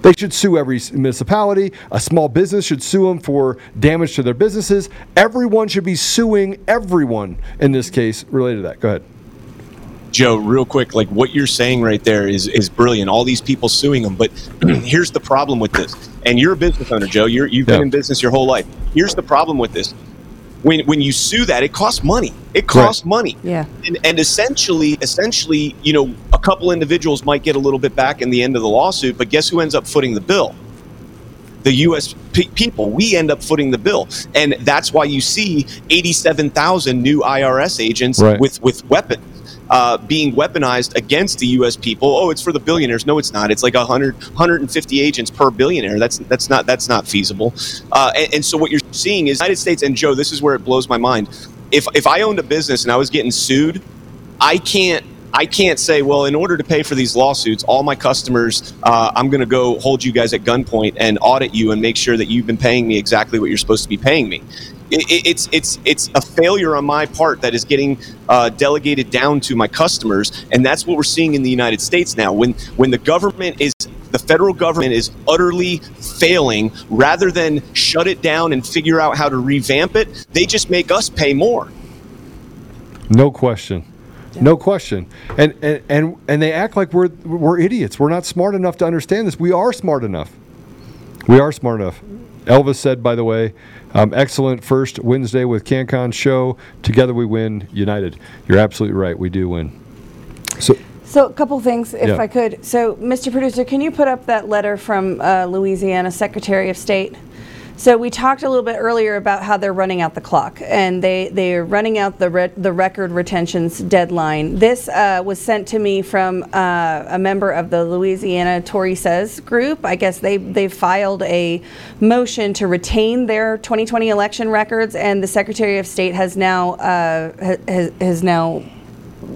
S2: They should sue every municipality. A small business should sue them for damage to their businesses. Everyone should be suing everyone in this case related to that. Go ahead.
S5: Joe, real quick, like what you're saying right there is is brilliant. All these people suing them, but here's the problem with this. And you're a business owner, Joe. You're, you've
S2: Yeah.
S5: been in business your whole life. Here's the problem with this. When when you sue that, it costs money. It costs money.
S4: Yeah.
S5: And, and essentially, essentially, you know, a couple individuals might get a little bit back in the end of the lawsuit, but guess who ends up footing the bill? The U.S. Pe- people. We end up footing the bill, and that's why you see 87,000 new IRS agents
S2: Right.
S5: with with weapons. Uh, being weaponized against the U.S. people. Oh, it's for the billionaires. No, it's not. It's like 100, 150 agents per billionaire. That's that's not that's not feasible. Uh, and, and so what you're seeing is United States. And Joe, this is where it blows my mind. If if I owned a business and I was getting sued, I can't I can't say, well, in order to pay for these lawsuits, all my customers, uh, I'm going to go hold you guys at gunpoint and audit you and make sure that you've been paying me exactly what you're supposed to be paying me. It, it- it's it's it's a failure on my part that is getting uh, delegated down to my customers, and that's what we're seeing in the United States now. When when the government is the federal government is utterly failing, rather than shut it down and figure out how to revamp it, they just make us pay more.
S2: No question. No question. And, and and and they act like we're we're idiots. We're not smart enough to understand this. We are smart enough. We are smart enough. Elvis said, by the way, um, excellent first Wednesday with Canncon show. Together we win, united. You're absolutely right. We do win. So
S4: So, a couple things, if
S2: Yeah.
S4: I could. So, Mr. Producer, can you put up that letter from uh, Louisiana Secretary of State? So, we talked a little bit earlier about how they're running out the clock, and they they are running out the re- the record retentions deadline. This uh, was sent to me from uh, a member of the Louisiana Tory Says group. I guess they they filed a motion to retain their 2020 election records, and the Secretary of State has now uh, ha- has, has now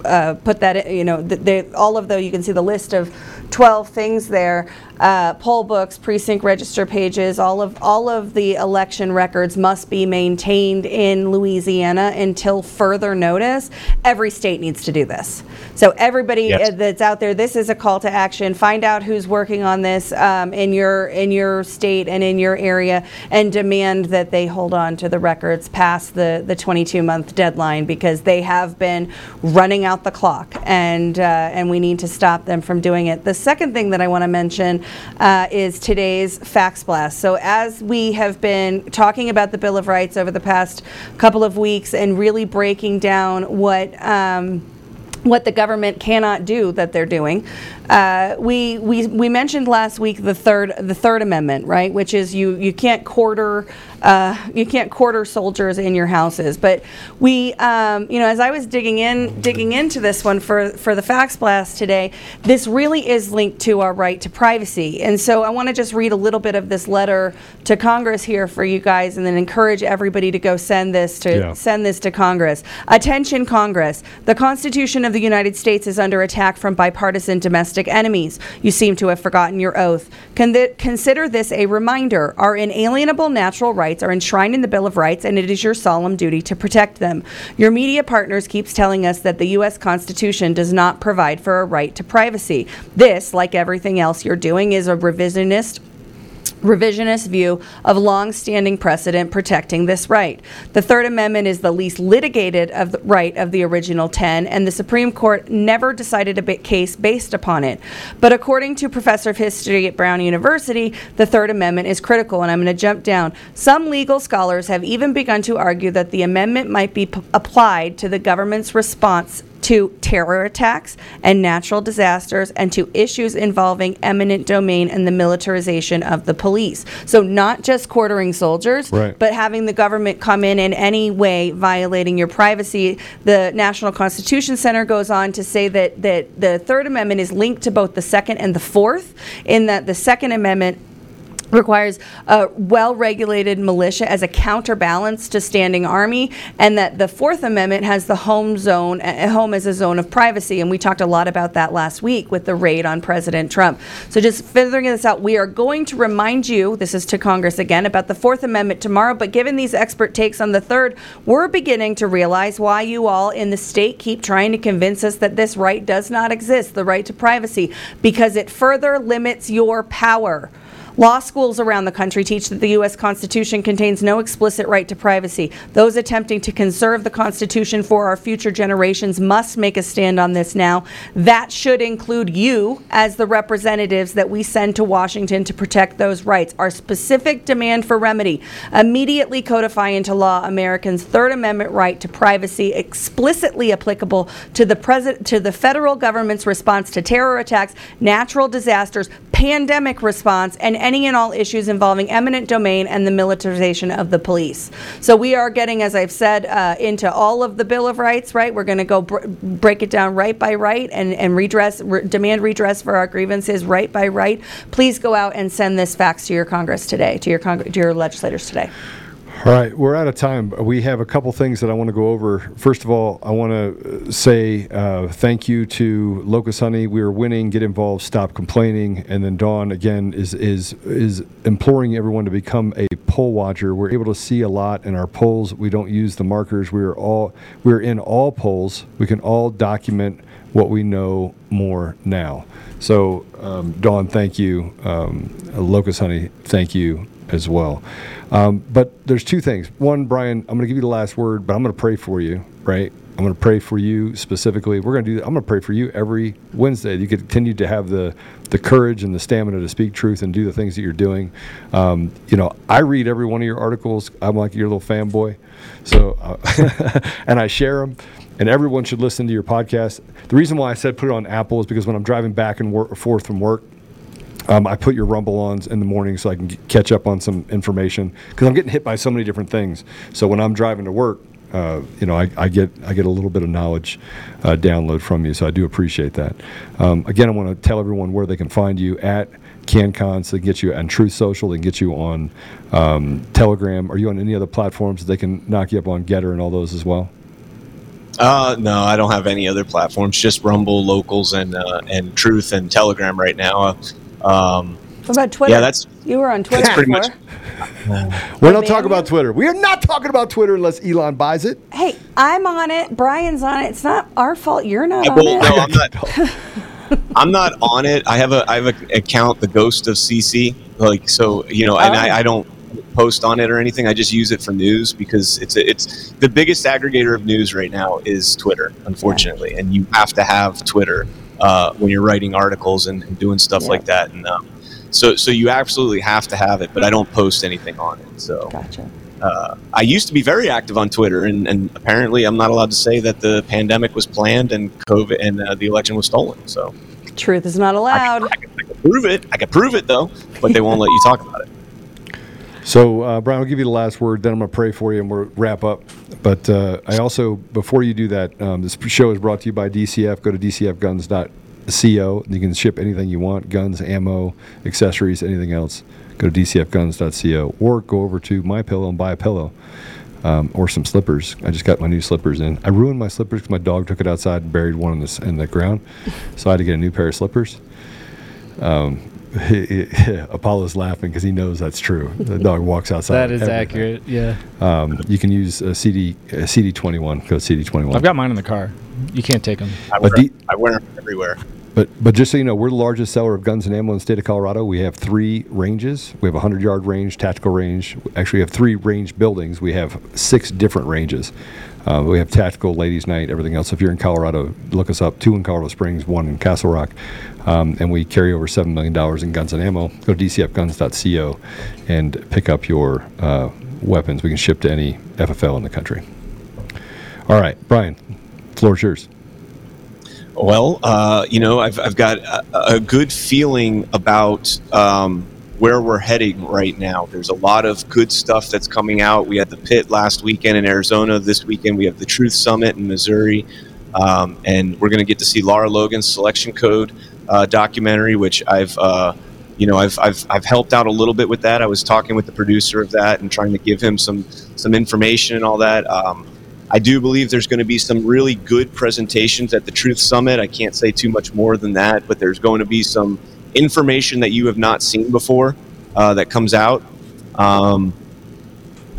S4: uh, put that, you know, th- they, all of the, you can see the list of 12 things there. Uh, poll books, precinct register pages, all of, all of the election records must be maintained in Louisiana until further notice. Every state needs to do this. So everybody
S10: Yes.
S4: uh, that's out there, this is a call to action. Find out who's working on this um, in your, in your state and in your area and demand that they hold on to the records past the, the 22 month deadline because they have been running out the clock and, uh, and we need to stop them from doing it. The second thing that I want to mention uh, is today's fax blast. So, as we have been talking about the Bill of Rights over the past couple of weeks and really breaking down what. Um, what the government cannot do that they're doing. Uh, we, we we mentioned last week the third the third amendment, right, which is you you can't quarter uh, you can't quarter soldiers in your houses. But we um, you know as I was digging in digging into this one for for the fax blast today, this really is linked to our right to privacy. And so I want to just read a little bit of this letter to Congress here for you guys, and then encourage everybody to go send this to
S10: Yeah.
S4: send this to Congress. Attention, Congress. The Constitution of the United States is under attack from bipartisan domestic enemies. You seem to have forgotten your oath. Con- th- consider this a reminder. Our inalienable natural rights are enshrined in the Bill of Rights, and it is your solemn duty to protect them. Your media partners keeps telling us that the U.S. Constitution does not provide for a right to privacy. This, like everything else you're doing, is a revisionist revisionist view of long-standing precedent protecting this right. The Third Amendment is the least litigated of the right of the original 10 and the Supreme Court never decided a case based upon it. But according to professor of history at Brown University, the Third Amendment is critical and I'm going to jump down. Some legal scholars have even begun to argue that the amendment might be p- applied to the government's response to terror attacks and natural disasters and to issues involving eminent domain and the militarization of the police. So, not just quartering soldiers,
S10: Right.
S4: but having the government come in in any way violating your privacy. The National Constitution Center goes on to say that, that the Third Amendment is linked to both the Second and the Fourth, in that the Second Amendment requires a well-regulated militia as a counterbalance to standing army and that the fourth amendment has the home zone uh, home as a zone of privacy and we talked a lot about that last week with the raid on president trump. So just figuring this out we are going to remind you this is to congress again about the fourth amendment tomorrow but given these expert takes on the third we're beginning to realize why you all in the state keep trying to convince us that this right does not exist the right to privacy because it further limits your power Law schools around the country teach that the U.S. Constitution contains no explicit right to privacy. Those attempting to conserve the Constitution for our future generations must make a stand on this now. That should include you as the representatives that we send to Washington to protect those rights. Our specific demand for remedy immediately codify into law Americans' Third Amendment right to privacy, explicitly applicable to the president to the federal government's response to terror attacks, natural disasters, pandemic response, and any and all issues involving eminent domain and the militarization of the police. So we are getting, as I've said, uh, into all of the Bill of Rights. Right, we're going to go br- break it down right by right and and redress re- demand redress for our grievances right by right. Please go out and send this fax to your Congress today, to your Cong- to your legislators today.
S2: All right, we're out of time. We have a couple things that I want to go over. First of all, I want to say uh, thank you to Locust Honey. We are winning. Get involved. Stop complaining. And then Dawn again is is is imploring everyone to become a poll watcher. We're able to see a lot in our polls. We don't use the markers. We are all we're in all polls. We can all document what we know more now. So, um, Dawn, thank you. Um, Locust Honey, thank you as well. Um, but there's two things. One, Brian, I'm going to give you the last word, but I'm going to pray for you, right? I'm going to pray for you specifically. We're going to do. I'm going to pray for you every Wednesday. You continue to have the the courage and the stamina to speak truth and do the things that you're doing. Um, you know, I read every one of your articles. I'm like your little fanboy, so uh, and I share them. And everyone should listen to your podcast. The reason why I said put it on Apple is because when I'm driving back and wor- forth from work, um, I put your rumble on in the morning so I can get, catch up on some information because I'm getting hit by so many different things. So when I'm driving to work, uh, you know, I, I, get I get a little bit of knowledge uh, download from you. So I do appreciate that. Um, again, I want to tell everyone where they can find you at Canncon, so they can get you on Truth Social, they can get you on um, Telegram. Are you on any other platforms that they can knock you up on Gettr and all those as well?
S5: Uh, no, I don't have any other platforms. Just Rumble, Locals, and uh, and Truth and Telegram right now. Um,
S4: What about Twitter?
S5: Yeah, that's
S4: you were on Twitter
S5: that's pretty much.
S2: We don't talk about Twitter. We are not talking about Twitter unless Elon buys it.
S4: Hey, I'm on it. Brian's on it. It's not our fault. You're not
S5: I
S4: on
S5: will-
S4: it.
S5: no, I'm not. I'm not on it. I have a I have an account, the Ghost of CC. Like so, you know, and
S4: Oh.
S5: I, I don't post on it or anything. I just use it for news because it's it's the biggest aggregator of news right now is Twitter, unfortunately, and you have to have Twitter uh, when you're writing articles and, and doing stuff like that. And um, so so you absolutely have to have it. But I don't post anything on it. So
S4: gotcha.
S5: uh, I used to be very active on Twitter, and, and apparently I'm not allowed to say that the pandemic was planned and COVID and uh, the election was stolen. So
S4: Truth is not allowed.
S5: I can prove it. I can prove it though, but they won't let you talk about it.
S2: So, uh, Brian, I'll give you the last word. Then I'm going to pray for you, and we'll wrap up. But uh, I also, before you do that, um, this show is brought to you by DCF. Go to dcfguns.co. You can ship anything you want: guns, ammo, accessories, anything else. Go to dcfguns.co, or go over to My Pillow and buy a pillow. Um, or some slippers. I just got my new slippers in. I ruined my slippers because my dog took it outside and buried one in the, in the ground. So I had to get a new pair of slippers. Um, Apollo's laughing because he knows that's true. The dog walks outside.
S1: That is
S2: everything.
S1: accurate. Yeah.
S2: Um, you can use a CD a CD twenty one. Go CD twenty one.
S1: I've got mine in the car. You can't take them.
S5: I
S2: But
S5: wear,
S2: the-
S5: I wear them everywhere.
S2: But but just so you know, we're the largest seller of guns and ammo in the state of Colorado. We have three ranges. We have a hundred yard range, tactical range. Actually, we have three range buildings. We have six different ranges. Uh, we have tactical, ladies' night, everything else. If you're in Colorado, look us up. Two in Colorado Springs, one in Castle Rock, um, and we carry over seven million dollars in guns and ammo. Go to dcfguns.co and pick up your uh, weapons. We can ship to any FFL in the country. All right, Brian, floor is yours.
S5: Well, uh, you know, I've, I've got a, a good feeling about um, where we're heading right now. There's a lot of good stuff that's coming out. We had the pit last weekend in Arizona. This weekend, we have the Truth Summit in Missouri. Um, and we're going to get to see Lara Logan's Selection Code uh, documentary, which I've. Uh, you know, I've, I've, I've helped out a little bit with that. I was talking with the producer of that and trying to give him some some information and all that. Um, I do believe there's going to be some really good presentations at the Truth Summit. I can't say too much more than that, but there's going to be some information that you have not seen before uh, that comes out. Um,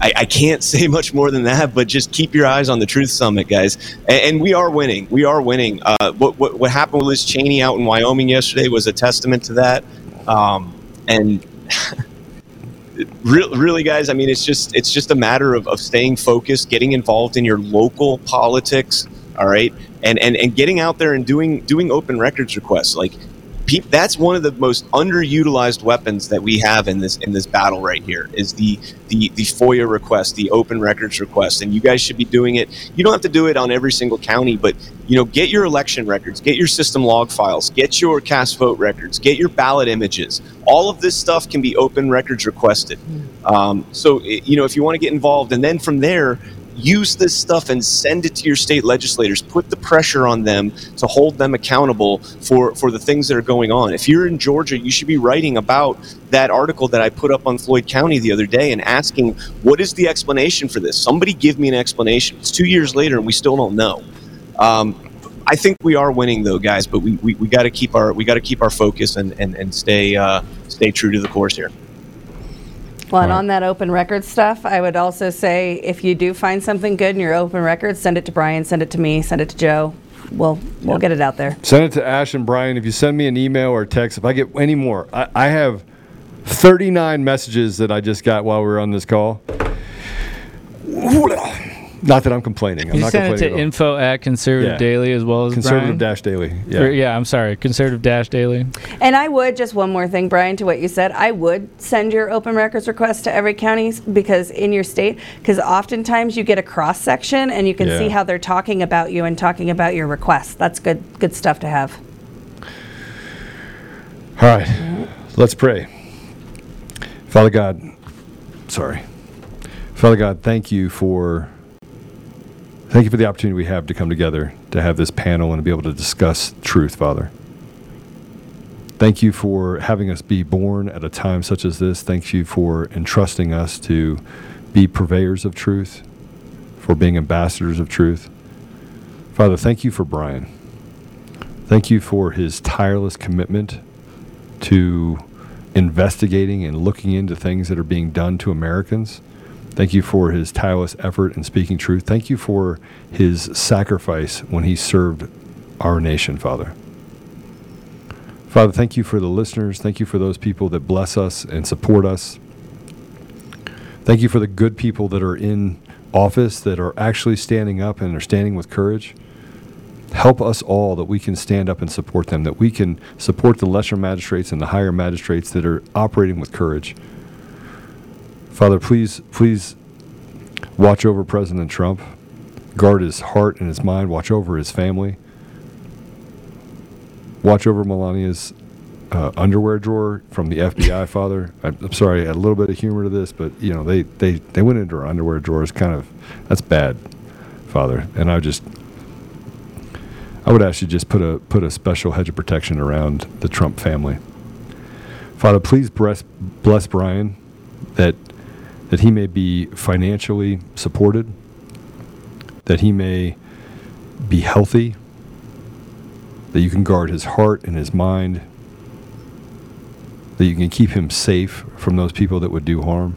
S5: I, I can't say much more than that, but just keep your eyes on the Truth Summit, guys. And, and we are winning. We are winning. Uh, what, what what happened with Liz Cheney out in Wyoming yesterday was a testament to that. Um, and Real, really, guys. I mean, it's just it's just a matter of, of staying focused, getting involved in your local politics. All right, and and and getting out there and doing doing open records requests. Like, peop, that's one of the most underutilized weapons that we have in this in this battle right here. Is the the the FOIA request, the open records request, and you guys should be doing it. You don't have to do it on every single county, but you know, get your election records, get your system log files, get your cast vote records, get your ballot images. All of this stuff can be open records requested. Um, so, you know, if you want to get involved, and then from there, use this stuff and send it to your state legislators. Put the pressure on them to hold them accountable for, for the things that are going on. If you're in Georgia, you should be writing about that article that I put up on Floyd County the other day and asking, what is the explanation for this? Somebody give me an explanation. It's two years later and we still don't know. Um, I think we are winning though, guys, but we, we, we got to keep our we got to keep our focus and, and, and stay uh, stay true to the course here.
S4: Well, and on that open record stuff, I would also say if you do find something good in your open record, send it to Brian, send it to me, send it to Joe. We'll we'll get it out there.
S2: Send it to Ash and Brian. If you send me an email or text, if I get any more, I, I have 39 messages that I just got while we were on this call. Not that I'm complaining. I'm
S1: You
S2: not
S1: send it
S2: complaining
S1: to
S2: at
S1: info at conservative
S2: Yeah.
S1: daily as well as
S2: Conservative
S1: Brian?
S2: dash daily. Yeah.
S1: Or- yeah, I'm sorry, conservative dash daily.
S4: And I would just one more thing, Brian, to what you said. I would send your open records request to every county because in your state, because oftentimes you get a cross section and you can
S2: Yeah.
S4: see how they're talking about you and talking about your request. That's good good stuff to have.
S2: All right, let's pray. Father God, sorry. Father God, thank you for thank you for the opportunity we have to come together to have this panel and to be able to discuss truth, Father. Thank you for having us be born at a time such as this. Thank you for entrusting us to be purveyors of truth, for being ambassadors of truth. Father, thank you for Brian. Thank you for his tireless commitment to investigating and looking into things that are being done to Americans. Thank you for his tireless effort in speaking truth. Thank you for his sacrifice when he served our nation, Father. Father, thank you for the listeners. Thank you for those people that bless us and support us. Thank you for the good people that are in office that are actually standing up and are standing with courage. Help us all that we can stand up and support them, that we can support the lesser magistrates and the higher magistrates that are operating with courage. Father, please, please watch over President Trump, guard his heart and his mind, watch over his family, watch over Melania's uh, underwear drawer from the FBI. Father, I'm, I'm sorry, add a little bit of humor to this, but you know they they they went into her underwear drawers. Kind of that's bad, Father, and I just. I would ask you just put a put a special hedge of protection around the Trump family. Father, please bless, bless Brian that that he may be financially supported, that he may be healthy, that you can guard his heart and his mind, that you can keep him safe from those people that would do harm.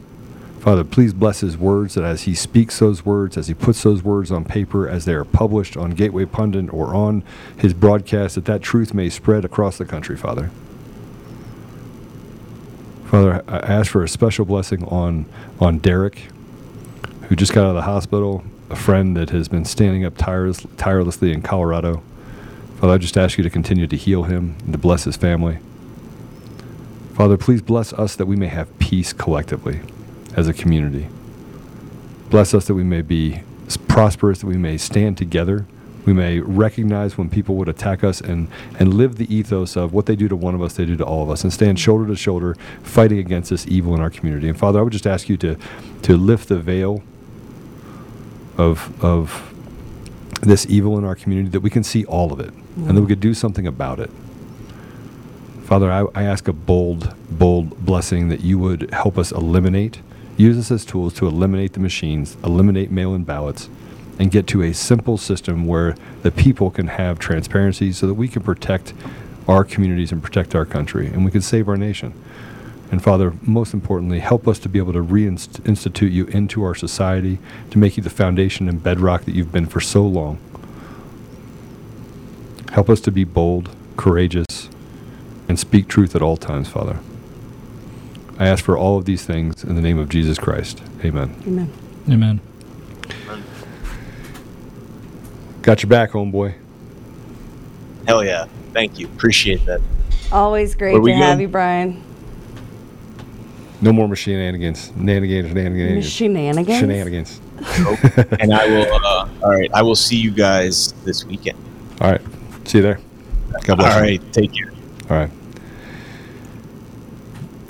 S2: Father, please bless his words that as he speaks those words, as he puts those words on paper, as they are published on Gateway Pundit or on his broadcast, that that truth may spread across the country, Father. Father, I ask for a special blessing on, on Derek, who just got out of the hospital, a friend that has been standing up tireless, tirelessly in Colorado. Father, I just ask you to continue to heal him and to bless his family. Father, please bless us that we may have peace collectively as a community. Bless us that we may be prosperous, that we may stand together. We may recognize when people would attack us and, and live the ethos of what they do to one of us, they do to all of us, and stand shoulder to shoulder fighting against this evil in our community. And Father, I would just ask you to, to lift the veil of, of this evil in our community, that we can see all of it, and that we could do something about it. Father, I, I ask a bold, bold blessing that you would help us eliminate, use us as tools to eliminate the machines, eliminate mail in ballots, and get to a simple system where the people can have transparency so that we can protect our communities and protect our country and we can save our nation. And Father, most importantly, help us to be able to reinstitute you into our society, to make you the foundation and bedrock that you've been for so long. Help us to be bold, courageous, and speak truth at all times, Father. I ask for all of these things in the name of Jesus Christ. Amen.
S4: Amen.
S1: Amen.
S2: Got your back, homeboy.
S5: Hell yeah. Thank you. Appreciate that.
S4: Always great
S5: Where we
S4: to have you, Brian.
S2: No more machine shenanigans. Nanigans, nanigans.
S4: Shenanigans?
S2: Shenanigans.
S5: and I will. Uh, all right. I will see you guys this weekend.
S2: All right. See you there. God bless
S5: All
S2: you.
S5: Take care.
S2: All right.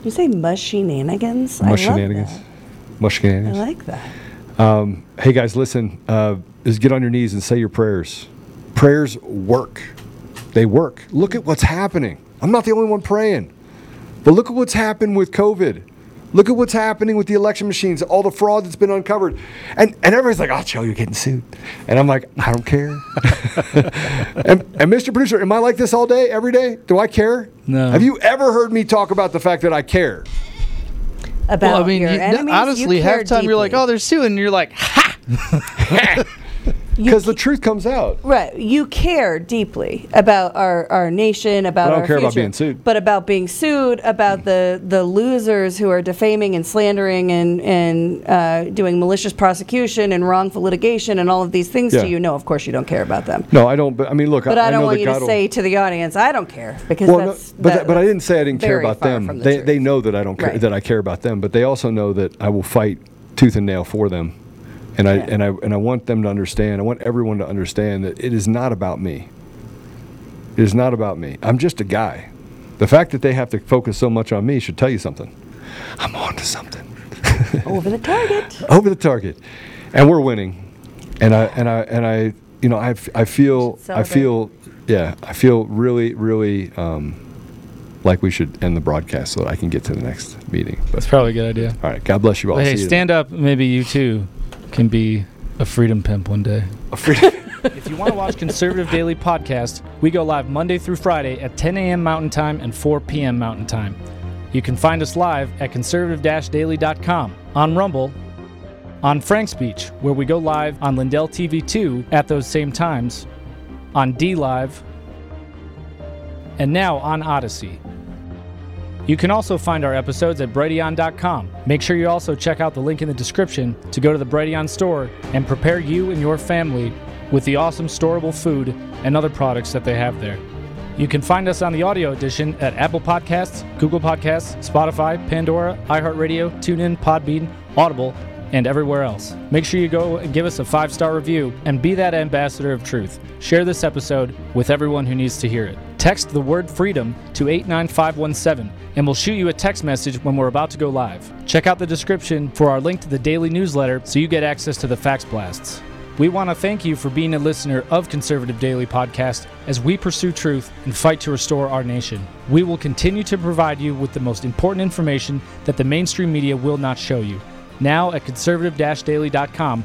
S4: You say mush shenanigans? I
S2: Mush
S4: love
S2: shenanigans.
S4: that.
S2: Mush
S4: I like that.
S2: Um, hey guys, listen. Uh, is get on your knees and say your prayers. Prayers work. They work. Look at what's happening. I'm not the only one praying, but look at what's happened with COVID. Look at what's happening with the election machines, all the fraud that's been uncovered. And, and everybody's like, oh, Joe, you're getting sued. And I'm like, I don't care. and, and Mr. Producer, am I like this all day, every day? Do I care?
S1: No.
S2: Have you ever heard me talk about the fact that I care?
S4: About
S10: well, I mean,
S4: your
S10: you-
S4: enemies,
S10: honestly, half
S4: care
S10: time you're like, oh, they're suing. And you're like, ha!
S2: Because the truth comes out.
S4: Right. You care deeply about our, our nation, about
S2: But I don't
S4: our
S2: care about being sued.
S4: But about being sued, about the, the losers who are defaming and slandering and, and uh, doing malicious prosecution and wrongful litigation and all of these things
S2: Yeah.
S4: to you. No, of course you don't care about them.
S2: No, I don't. But I mean, look,
S4: But
S2: I,
S4: I, don't
S2: know
S4: want you
S2: God
S4: to say to the audience, I don't care because
S2: Well, no,
S4: that's.
S2: but
S4: that-
S2: that, but I didn't say I didn't care about them.
S4: the
S2: They
S4: truth.
S2: they know that I don't care,
S4: Right.
S2: that I care about them, but they also know that I will fight tooth and nail for them. And I and I and I want them to understand. I want everyone to understand that it is not about me. It is not about me. I'm just a guy. The fact that they have to focus so much on me should tell you something. I'm on to something.
S4: Over the target.
S2: Over the target, and we're winning. And I and I and I you know I, f- I feel I feel yeah I feel really really um, like we should end the broadcast so that I can get to the next meeting. But
S1: That's probably a good idea.
S2: all right, God bless you all.
S1: But hey,
S2: See you
S1: stand up. Maybe you too can be a freedom pimp one day.
S2: A freedom.
S1: if you want to watch Conservative Daily Podcast, we go live Monday through Friday at 10 a.m. Mountain Time and 4 p.m. Mountain Time. You can find us live at conservative-daily.com, on Rumble, on FrankSpeech, where we go live on Lindell TV 2 at those same times, on DLive, and now on Odysee. You can also find our episodes at Brighteon.com. Make sure you also check out the link in the description to go to the Brighteon store and prepare you and your family with the awesome storable food and other products that they have there. You can find us on the audio edition at Apple Podcasts, Google Podcasts, Spotify, Pandora, iHeartRadio, TuneIn, Podbean, Audible, and everywhere else. Make sure you go and give us a five star review and be that ambassador of truth. Share this episode with everyone who needs to hear it. Text the word freedom to 89517 and we'll shoot you a text message when we're about to go live. Check out the description for our link to the daily newsletter so you get access to the fax blasts. We want to thank you for being a listener of Conservative Daily Podcast as we pursue truth and fight to restore our nation. We will continue to provide you with the most important information that the mainstream media will not show you. Now at conservative daily.com,